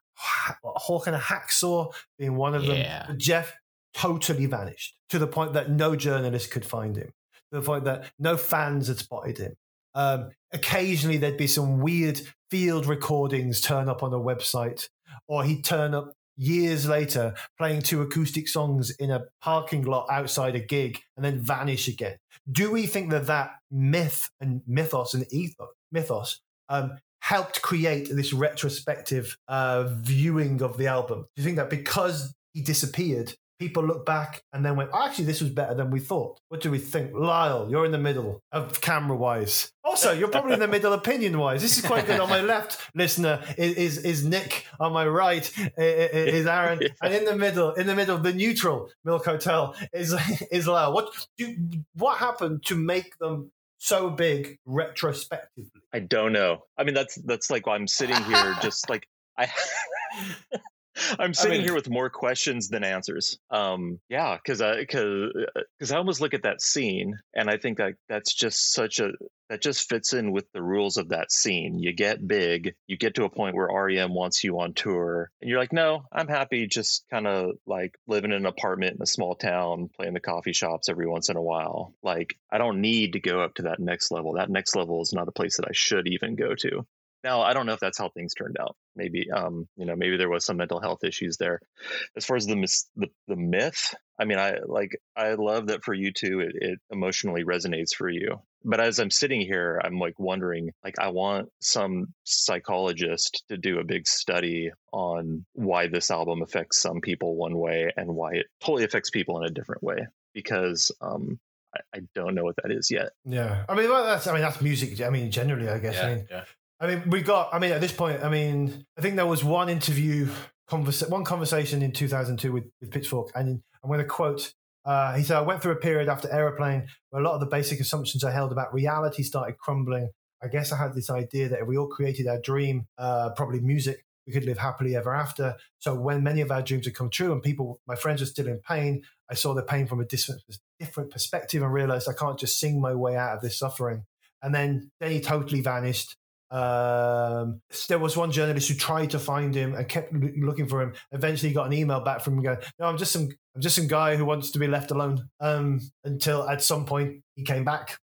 Hawk and a Hacksaw being one of Yeah. them. Jeff totally vanished to the point that no journalist could find him, to the point that no fans had spotted him. Um, occasionally, there'd be some weird field recordings turn up on a website, or he'd turn up years later playing two acoustic songs in a parking lot outside a gig and then vanish again. Do we think that that myth and mythos and ethos, mythos um, helped create this retrospective uh, viewing of the album? Do you think that because he disappeared, people look back and then went, actually, this was better than we thought? What do we think? Lyle, you're in the middle of camera wise. Also, you're probably in the middle opinion wise. This is quite good. On my left, listener, is, is, is Nick. On my right is Aaron. And in the middle, in the middle, the neutral Milk Hotel is, is Lyle. What, do, what happened to make them so big retrospectively? I don't know. I mean, that's that's like why I'm sitting here just like I. I'm sitting mean- here with more questions than answers. Um, yeah, because I because because I almost look at that scene and I think that that's just such a that just fits in with the rules of that scene. You get big, you get to a point where REM wants you on tour, and you're like, no, I'm happy just kind of like living in an apartment in a small town, playing the coffee shops every once in a while. Like, I don't need to go up to that next level. That next level is not a place that I should even go to. Now, I don't know if that's how things turned out. Maybe, um, you know, maybe there was some mental health issues there. As far as the the, the myth, I mean, I like, I love that for you too, it, it emotionally resonates for you. But as I'm sitting here, I'm like wondering, like, I want some psychologist to do a big study on why this album affects some people one way and why it totally affects people in a different way. Because um, I, I don't know what that is yet. Yeah, I mean well, that's I mean that's music. I mean generally, I guess. I mean, yeah. I mean we got. I mean at this point, I mean I think there was one interview, conversa- one conversation in 2002 with, with Pitchfork, and I'm going to quote. Uh, he said, "I went through a period after Aeroplane where a lot of the basic assumptions I held about reality started crumbling. I guess I had this idea that if we all created our dream, uh, probably music, we could live happily ever after. So when many of our dreams had come true and people, my friends, were still in pain, I saw the pain from a different, different perspective and realized I can't just sing my way out of this suffering. And then, then he totally vanished. Um, there was one journalist who tried to find him and kept looking for him. Eventually, got an email back from him going, "No, I'm just some, I'm just some guy who wants to be left alone." Um, until at some point he came back.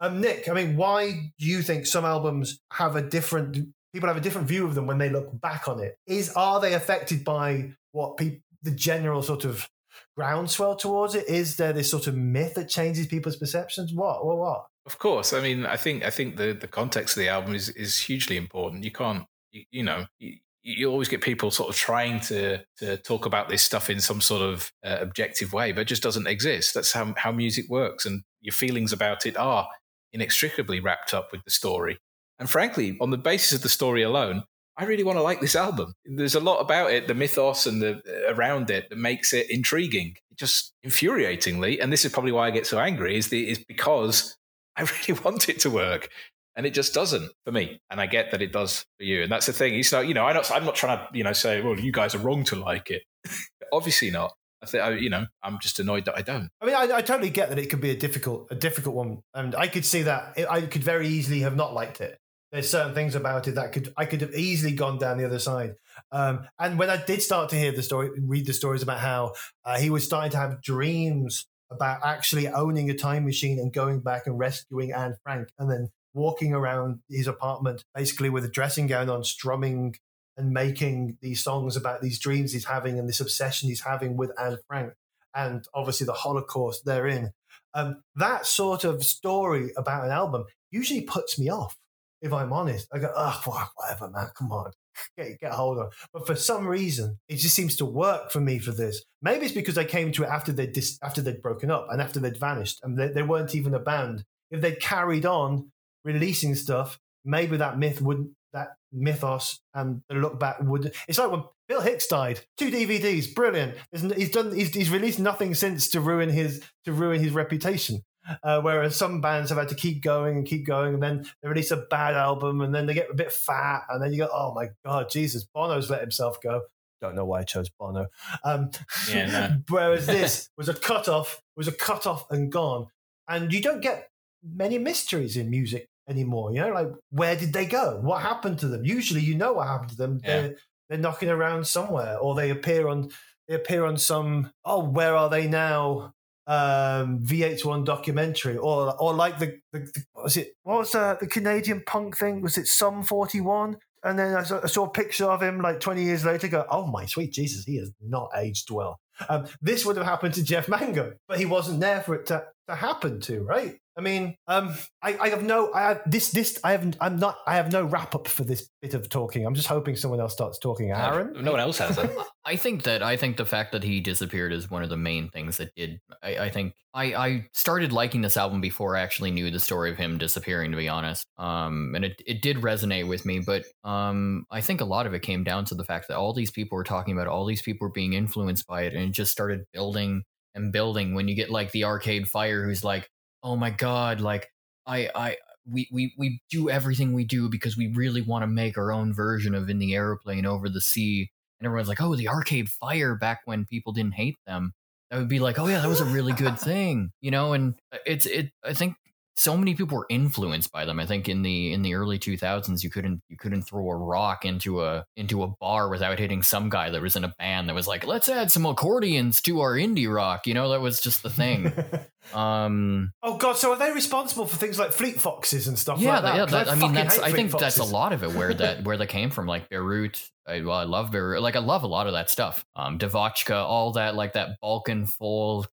Um, Nick, I mean, why do you think some albums have a different? People have a different view of them when they look back on it. Is are they affected by what people, the general sort of groundswell towards it? Is there this sort of myth that changes people's perceptions? What? What? What? Of course. I mean, I think I think the, the context of the album is, is hugely important. You can't, you, you know, you, you always get people sort of trying to to talk about this stuff in some sort of uh, objective way, but it just doesn't exist. That's how how music works, and your feelings about it are inextricably wrapped up with the story. And frankly, on the basis of the story alone, I really want to like this album. There's a lot about it, the mythos and the around it that makes it intriguing. Just infuriatingly, and this is probably why I get so angry, is the is because I really want it to work. And it just doesn't for me. And I get that it does for you. And that's the thing. It's not, you know, I'm not, I'm not trying to, you know, say, well, you guys are wrong to like it. Obviously not. I think, I, you know, I'm just annoyed that I don't. I mean, I, I totally get that it could be a difficult, a difficult one, and I could see that I could very easily have not liked it. There's certain things about it that could I could have easily gone down the other side. Um, and when I did start to hear the story, read the stories about how uh, he was starting to have dreams about actually owning a time machine and going back and rescuing Anne Frank, and then walking around his apartment basically with a dressing gown on, strumming and making these songs about these dreams he's having and this obsession he's having with Anne Frank, and obviously the Holocaust therein. Um, that sort of story about an album usually puts me off if I'm honest. I go, oh, whatever, man, come on, get, get a hold on. But for some reason, it just seems to work for me for this. Maybe it's because I came to it after they'd, dis- after they'd broken up and after they'd vanished and they, they weren't even a band. If they'd carried on releasing stuff, maybe that myth wouldn't, that mythos and the look back would. It's like when Bill Hicks died. Two DVDs, brilliant. He's done. He's, he's released nothing since to ruin his to ruin his reputation. Uh, whereas some bands have had to keep going and keep going, and then they release a bad album, and then they get a bit fat, and then you go, "Oh my god, Jesus, Bono's let himself go." Don't know why I chose Bono. Um, Yeah, no. whereas this was a cut off, was a cut off and gone, and you don't get many mysteries in music anymore. You know, like where did they go? What happened to them? Usually, you know what happened to them. Yeah. They're they're knocking around somewhere, or they appear on they appear on some. Oh, where are they now? Um, VH1 documentary, or or like the, the, the what was it? What was uh, the Canadian punk thing? Was it Sum 41? And then I saw, I saw a picture of him like 20 years later. Go, oh my sweet Jesus, he has not aged well. Um, this would have happened to Jeff Mangum, but he wasn't there for it to, to happen to, right? I mean, um, I, I have no, I have this, this, I haven't, I'm not, I have no wrap up for this bit of talking. I'm just hoping someone else starts talking. Aaron, No one else has it. I think that I think the fact that he disappeared is one of the main things that did. I, I think I, I started liking this album before I actually knew the story of him disappearing. To be honest, um, and it it did resonate with me. But um, I think a lot of it came down to the fact that all these people were talking about, it, all these people were being influenced by it, and it just started building and building. When you get like the Arcade Fire, who's like, oh my god, like I I we, we, we do everything we do because we really want to make our own version of in the aeroplane over the sea. And everyone's like, oh, the arcade fire back when people didn't hate them. That would be like, oh yeah, that was a really good thing, you know. And uh, it's it. I think so many people were influenced by them. I think in the in the early 2000s, you couldn't you couldn't throw a rock into a into a bar without hitting some guy that was in a band that was like, let's add some accordions to our indie rock. You know, that was just the thing. um, oh God! So are they responsible for things like Fleet Foxes and stuff yeah, like that? yeah. That, I, mean, that's I think that's a lot of it where that where that came from. Like Beirut, I, well, I love Beirut. Like I love a lot of that stuff. Um, Devotchka, all that, like that Balkan folk,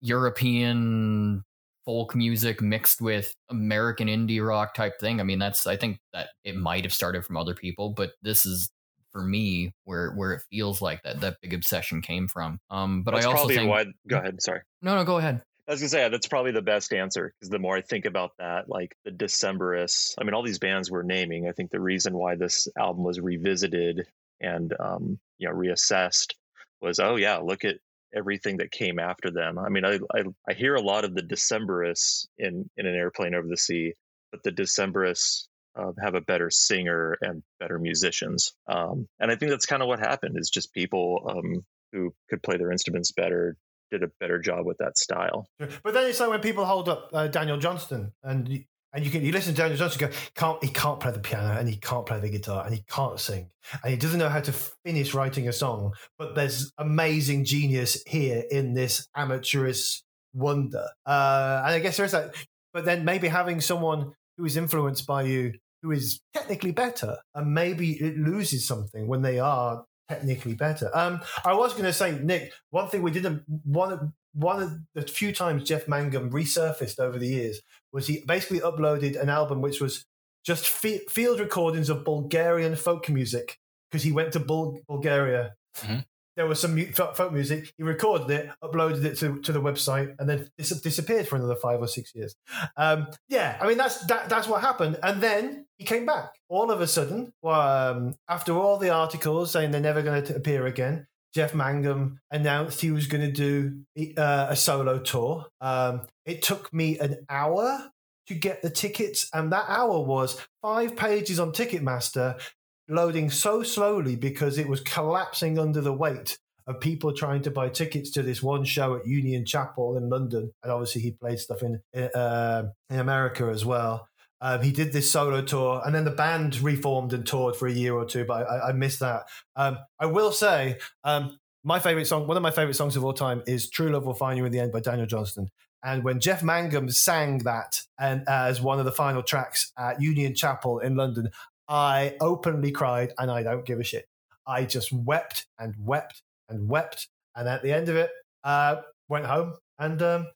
European folk music mixed with American indie rock type thing. I mean, that's I think that it might have started from other people, but this is for me where where it feels like that that big obsession came from. Um, but That's I also probably think why. Go ahead. Sorry. no, no, go ahead. I was gonna say that's probably the best answer because the more I think about that, like the Decemberists, I mean, all these bands we're naming, I think the reason why this album was revisited and um, you know reassessed was, oh yeah, look at everything that came after them. I mean, I I, I hear a lot of the Decemberists in in an airplane over the sea, but the Decemberists uh, have a better singer and better musicians, um, and I think that's kind of what happened. Is just people um, who could play their instruments better did a better job with that style. But then it's like when people hold up uh, Daniel Johnston and and you can you listen to Daniel Johnston go can't he can't play the piano and he can't play the guitar and he can't sing and he doesn't know how to finish writing a song. But there's amazing genius here in this amateurish wonder. Uh, and I guess there is that. But then maybe having someone who is influenced by you who is technically better and maybe it loses something when they are technically better. Um, I was going to say, Nick, one thing we didn't one of one of the few times Jeff Mangum resurfaced over the years was he basically uploaded an album which was just fi- field recordings of Bulgarian folk music because he went to Bul- Bulgaria. Mhm. There was some mu- folk music. He recorded it, uploaded it to, to the website, and then dis- disappeared for another five or six years. Um, yeah, I mean that's that, that's what happened, and then he came back all of a sudden. Um, after all the articles saying they're never going to appear again, Jeff Mangum announced he was going to do uh, a solo tour. Um, it took me an hour to get the tickets, and that hour was five pages on Ticketmaster, loading so slowly because it was collapsing under the weight of people trying to buy tickets to this one show at Union Chapel in London, and obviously he played stuff in uh, in America as well. Um, he did this solo tour, and then the band reformed and toured for a year or two. But I, I missed that. Um, I will say, um, my favorite song, one of my favorite songs of all time, is "True Love Will Find You in the End" by Daniel Johnston. And when Jeff Mangum sang that and as one of the final tracks at Union Chapel in London, I openly cried, and I don't give a shit. I just wept and wept and wept, and at the end of it, uh, went home and um,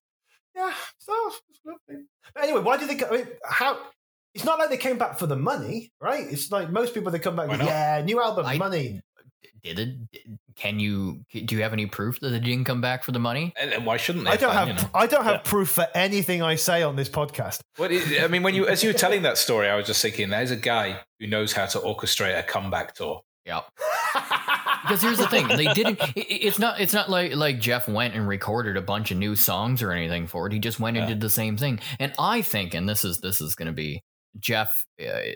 yeah, so it's lovely. But anyway, why do they? go- I mean, how? It's not like they came back for the money, right? It's like most people they come back. Why with, not? Yeah, new album, I- money. Did it? Can you? Do you have any proof that they didn't come back for the money? And, and why shouldn't they? I don't have you know? I don't have Yeah. proof for anything I say on this podcast. What is, I mean, when you as you were telling that story, I was just thinking, there's a guy who knows how to orchestrate a comeback tour. Yeah. Because here's the thing, they didn't. it- it- It's not. It's not like like Jeff went and recorded a bunch of new songs or anything for it. He just went and did the same thing. And I think, and this is this is going to be Jeff. Uh,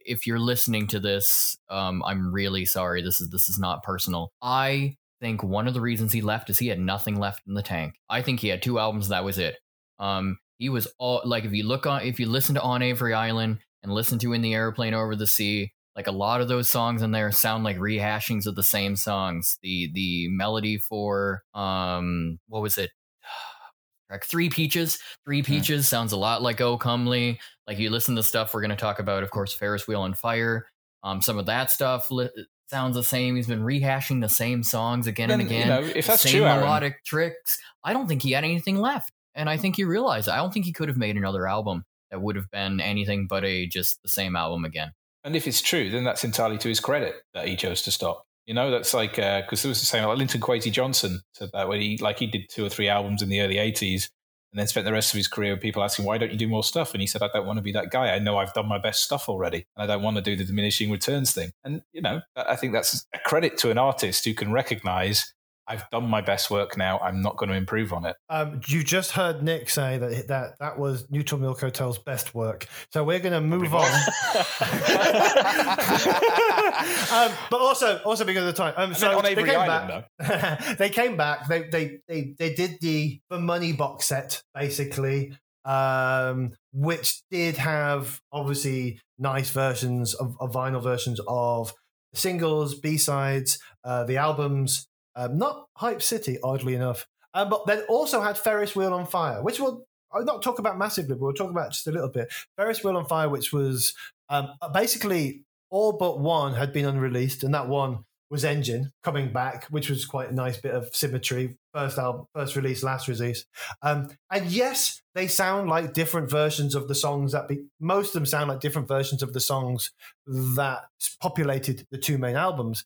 if you're listening to this, um, I'm really sorry. This is this is not personal. I think one of the reasons he left is he had nothing left in the tank. I think he had two albums. That was it. Um, he was all like if you look on if you listen to On Avery Island and listen to In the Airplane Over the Sea, like a lot of those songs in there sound like rehashings of the same songs. The the melody for um what was it? Track Three Peaches. Three Peaches sounds a lot like Oh Comely. Like you listen to stuff we're going to talk about, of course, Ferris Wheel and Fire. Um, some of that stuff li- sounds the same. He's been rehashing the same songs again and Then, you again. know, if that's same true, Aaron- melodic tricks. I don't think he had anything left, and I think he realized. I don't think he could have made another album that would have been anything but a just the same album again. And if it's true, then that's entirely to his credit that he chose to stop. You know, that's like uh, because there was the same like Linton Kwesi Johnson said that when he like he did two or three albums in the early '80s, and then spent the rest of his career with people asking why don't you do more stuff, and he said I don't want to be that guy. I know I've done my best stuff already, and I don't want to do the diminishing returns thing. And you know, I think that's a credit to an artist who can recognize I've done my best work now. I'm not going to improve on it. Um, you just heard Nick say that that that was Neutral Milk Hotel's best work. So we're going to move on. um, but also, also because of the time. Um, so they came Island, back. they came back. They, they they they did the the money box set basically. um, which did have obviously nice versions of, of vinyl versions of singles, B sides, uh, the albums. Um, not Hype City, oddly enough, um, but then also had Ferris Wheel on Fire, which we'll I'll not talk about massively, but we'll talk about just a little bit. Ferris Wheel on Fire, which was um, basically all but one had been unreleased, and that one was Engine coming back, which was quite a nice bit of symmetry. First album, first release, last release. Um, and yes, they sound like different versions of the songs that be, most of them sound like different versions of the songs that populated the two main albums.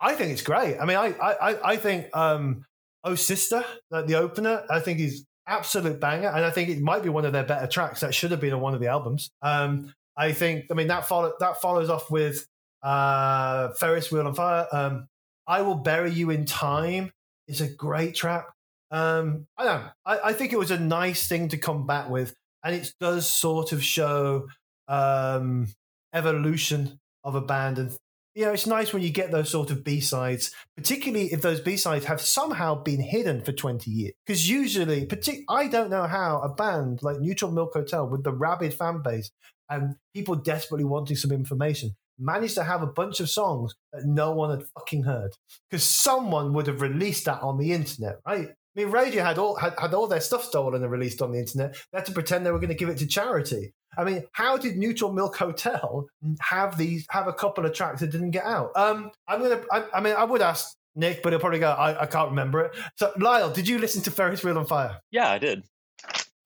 I think it's great. I mean, I I I think um, Oh Sister, the opener, I think is absolute banger, and I think it might be one of their better tracks. That should have been on one of the albums. Um, I think. I mean, that follow that follows off with uh, Ferris Wheel on Fire. Um, I will bury you in time is a great track. Um, I don't know. I, I, think it was a nice thing to come back with, and it does sort of show um, evolution of a band. And you know, it's nice when you get those sort of B sides, particularly if those B sides have somehow been hidden for twenty years. Because usually, partic- I don't know how a band like Neutral Milk Hotel with the rabid fan base and people desperately wanting some information managed to have a bunch of songs that no one had fucking heard because someone would have released that on the internet, right? I mean, Radiohead all had, had all their stuff stolen and released on the internet. They had to pretend they were going to give it to charity. I mean, how did Neutral Milk Hotel have these have a couple of tracks that didn't get out? Um, I'm gonna. I, I mean, I would ask Nick, but he'll probably go. I, I can't remember it. So, Lyle, did you listen to Ferris Wheel on Fire? Yeah, I did.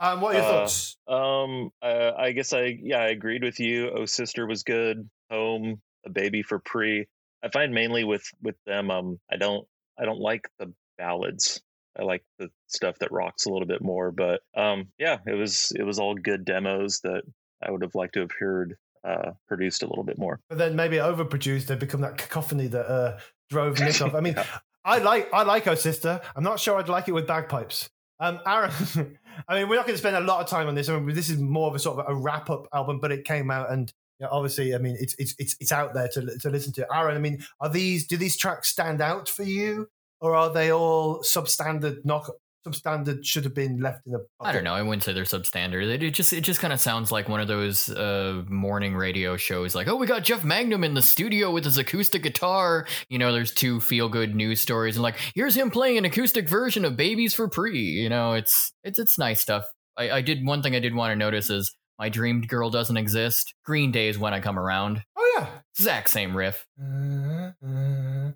Um, what are your uh, thoughts? Um, uh, I guess I yeah I agreed with you. Oh, sister was good home, a baby for Pree. I find mainly with with them, um, I don't I don't like the ballads. I like the stuff that rocks a little bit more. But um, yeah, it was it was all good demos that I would have liked to have heard uh, produced a little bit more. But then maybe overproduced, they become that cacophony that uh, drove Nick off. I mean, yeah. I like I like her sister. I'm not sure I'd like it with bagpipes. Um, Aaron, I mean, we're not going to spend a lot of time on this. I mean, this is more of a sort of a wrap up album, but it came out and know, obviously, I mean, it's it's it's it's out there to to listen to. Aaron, I mean, are these do these tracks stand out for you, or are they all substandard knock? Substandard should have been left in the. I don't know. I wouldn't say they're substandard. It, it just it just kind of sounds like one of those uh, morning radio shows. Like, oh, we got Jeff Mangum in the studio with his acoustic guitar. You know, there's two feel good news stories, and like, here's him playing an acoustic version of "Babies for Pree." You know, it's it's it's nice stuff. I, I did one thing I did want to notice is my dreamed girl doesn't exist. Green Day is when I come around. Oh yeah, exact same riff. Uh, uh,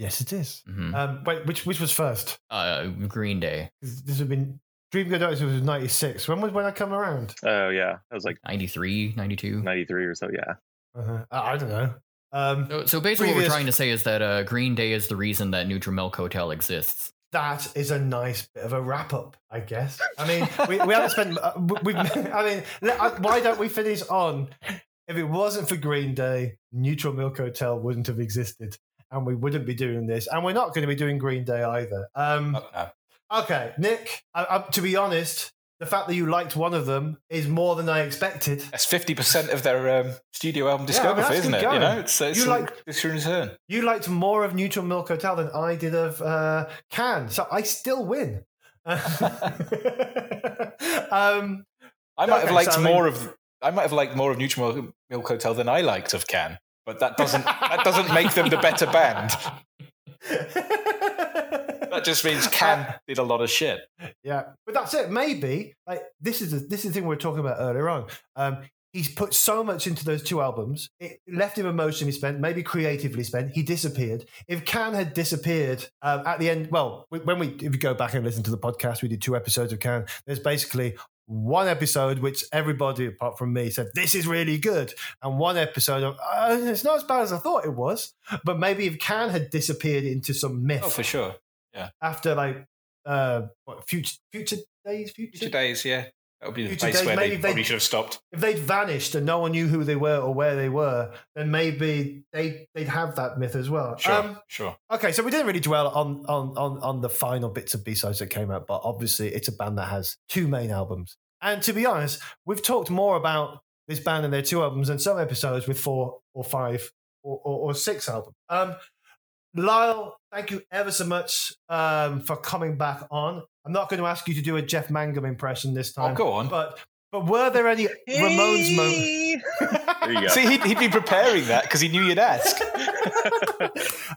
yes, it is. Mm-hmm. Um, wait, which which was first? Uh, Green Day. This would been Dream Girl was ninety six. When was when I come around? Oh yeah, that was like 93, 92. 93 or so. Yeah. Uh-huh. I don't know. Um, so, so, basically, previous... what we're trying to say is that uh, Green Day is the reason that Neutral Milk Hotel exists that is a nice bit of a wrap up, I guess. I mean, we, we haven't spent. Uh, we, I mean, uh, why don't we finish on? If it wasn't for Green Day, Neutral Milk Hotel wouldn't have existed, and we wouldn't be doing this, and we're not going to be doing Green Day either. Um, okay. okay, Nick. I, I, to be honest, the fact that you liked one of them is more than I expected. That's fifty percent of their um, studio album discography, yeah, I mean, isn't it? Going. You know, it's, it's you liked, it's your return. You liked more of Neutral Milk Hotel than I did of uh, Can, so I still win. um, I might okay, have liked so more mean, of. I might have liked more of Neutral Milk Hotel than I liked of Can, but that doesn't that doesn't make them the better band. that just means Can did a lot of shit. Yeah, but that's it. Maybe like this is a, this is the thing we were talking about earlier on. Um, he's put so much into those two albums. It left him emotionally spent, maybe creatively spent. He disappeared. If Can had disappeared um, at the end, well, when we if you go back and listen to the podcast, we did two episodes of Can. There's basically one episode which everybody apart from me said this is really good and one episode of uh, it's not as bad as i thought it was but maybe if can had disappeared into some myth oh for sure yeah. After like uh what, future future days, future, future days, yeah. That would be the place days, where they probably should have stopped. If they'd vanished and no one knew who they were or where they were, then maybe they they'd have that myth as well. Sure, um, sure. Okay, so we didn't really dwell on on on on the final bits of B sides that came out, but obviously it's a band that has two main albums. And to be honest, we've talked more about this band and their two albums than some episodes with four or five or, or, or six albums. Um, Lyle, thank you ever so much um, for coming back on. I'm not going to ask you to do a Jeff Mangum impression this time. Oh, go on. But but were there any Ramones moments? There you go. See, he'd, he'd be preparing that because he knew you'd ask.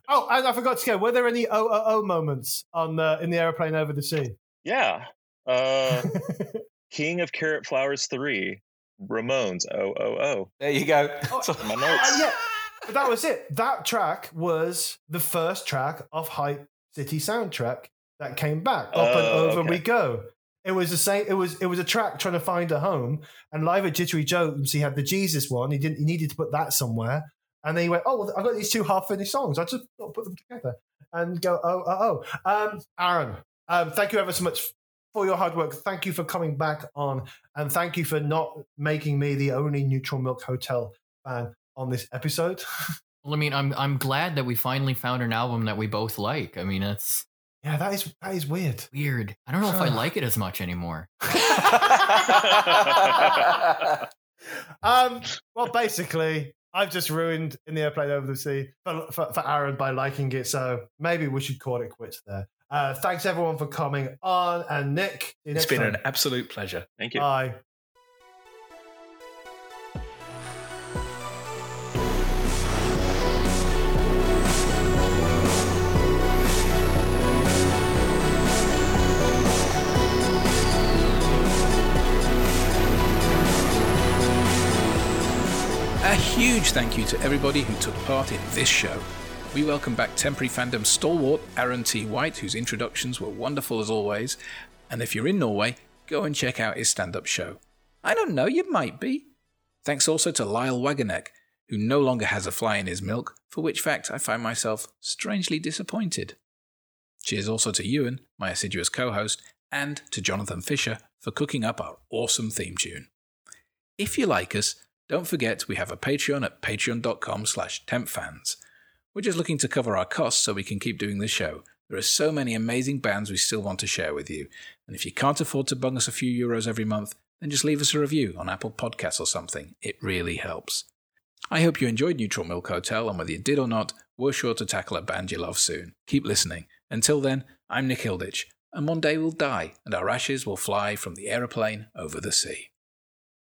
oh, and I forgot to go. Were there any OOO moments on the, in the airplane over the sea? yeah. Uh, King of Carrot Flowers 3, Ramones, oh, oh, oh. There you go. So- My Uh, notes. yeah, but that was it. That track was the first track of Hype City soundtrack that came back. Up and Oh, over okay. we go. It was the same. It was it was a track trying to find a home. And live at Jittery Joe's, he had the Jesus one. He didn't. He needed to put that somewhere. And then he went, "Oh, well, I've got these two half finished songs. I just put them together and go, oh, oh, oh." Um, Aaron, um, thank you ever so much for your hard work. Thank you for coming back on, and thank you for not making me the only Neutral Milk Hotel fan on this episode. Well, I mean, I'm I'm glad that we finally found an album that we both like. I mean, it's yeah, that is that is weird. weird. I don't know if I like it as much anymore. um, well, basically, I've just ruined in the airplane over the sea for, for, for Aaron by liking it. So maybe we should call it quits there. Uh, thanks everyone for coming on, and Nick, It's been time. an absolute pleasure. Thank you. Bye. A huge thank you to everybody who took part in this show. We welcome back temporary fandom stalwart Aaron T. White, whose introductions were wonderful as always. And if you're in Norway, go and check out his stand up show. I don't know, you might be. Thanks also to Lyle Wagonek, who no longer has a fly in his milk, for which fact I find myself strangely disappointed. Cheers also to Ewan, my assiduous co host, and to Jonathan Fisher for cooking up our awesome theme tune. If you like us, don't forget we have a Patreon at patreon.com slash tempfans. We're just looking to cover our costs so we can keep doing the show. There are so many amazing bands we still want to share with you. And if you can't afford to bung us a few euros every month, then just leave us a review on Apple Podcasts or something. It really helps. I hope you enjoyed Neutral Milk Hotel, and whether you did or not, we're sure to tackle a band you love soon. Keep listening. Until then, I'm Nick Hilditch, and one day we'll die, and our ashes will fly from the aeroplane over the sea.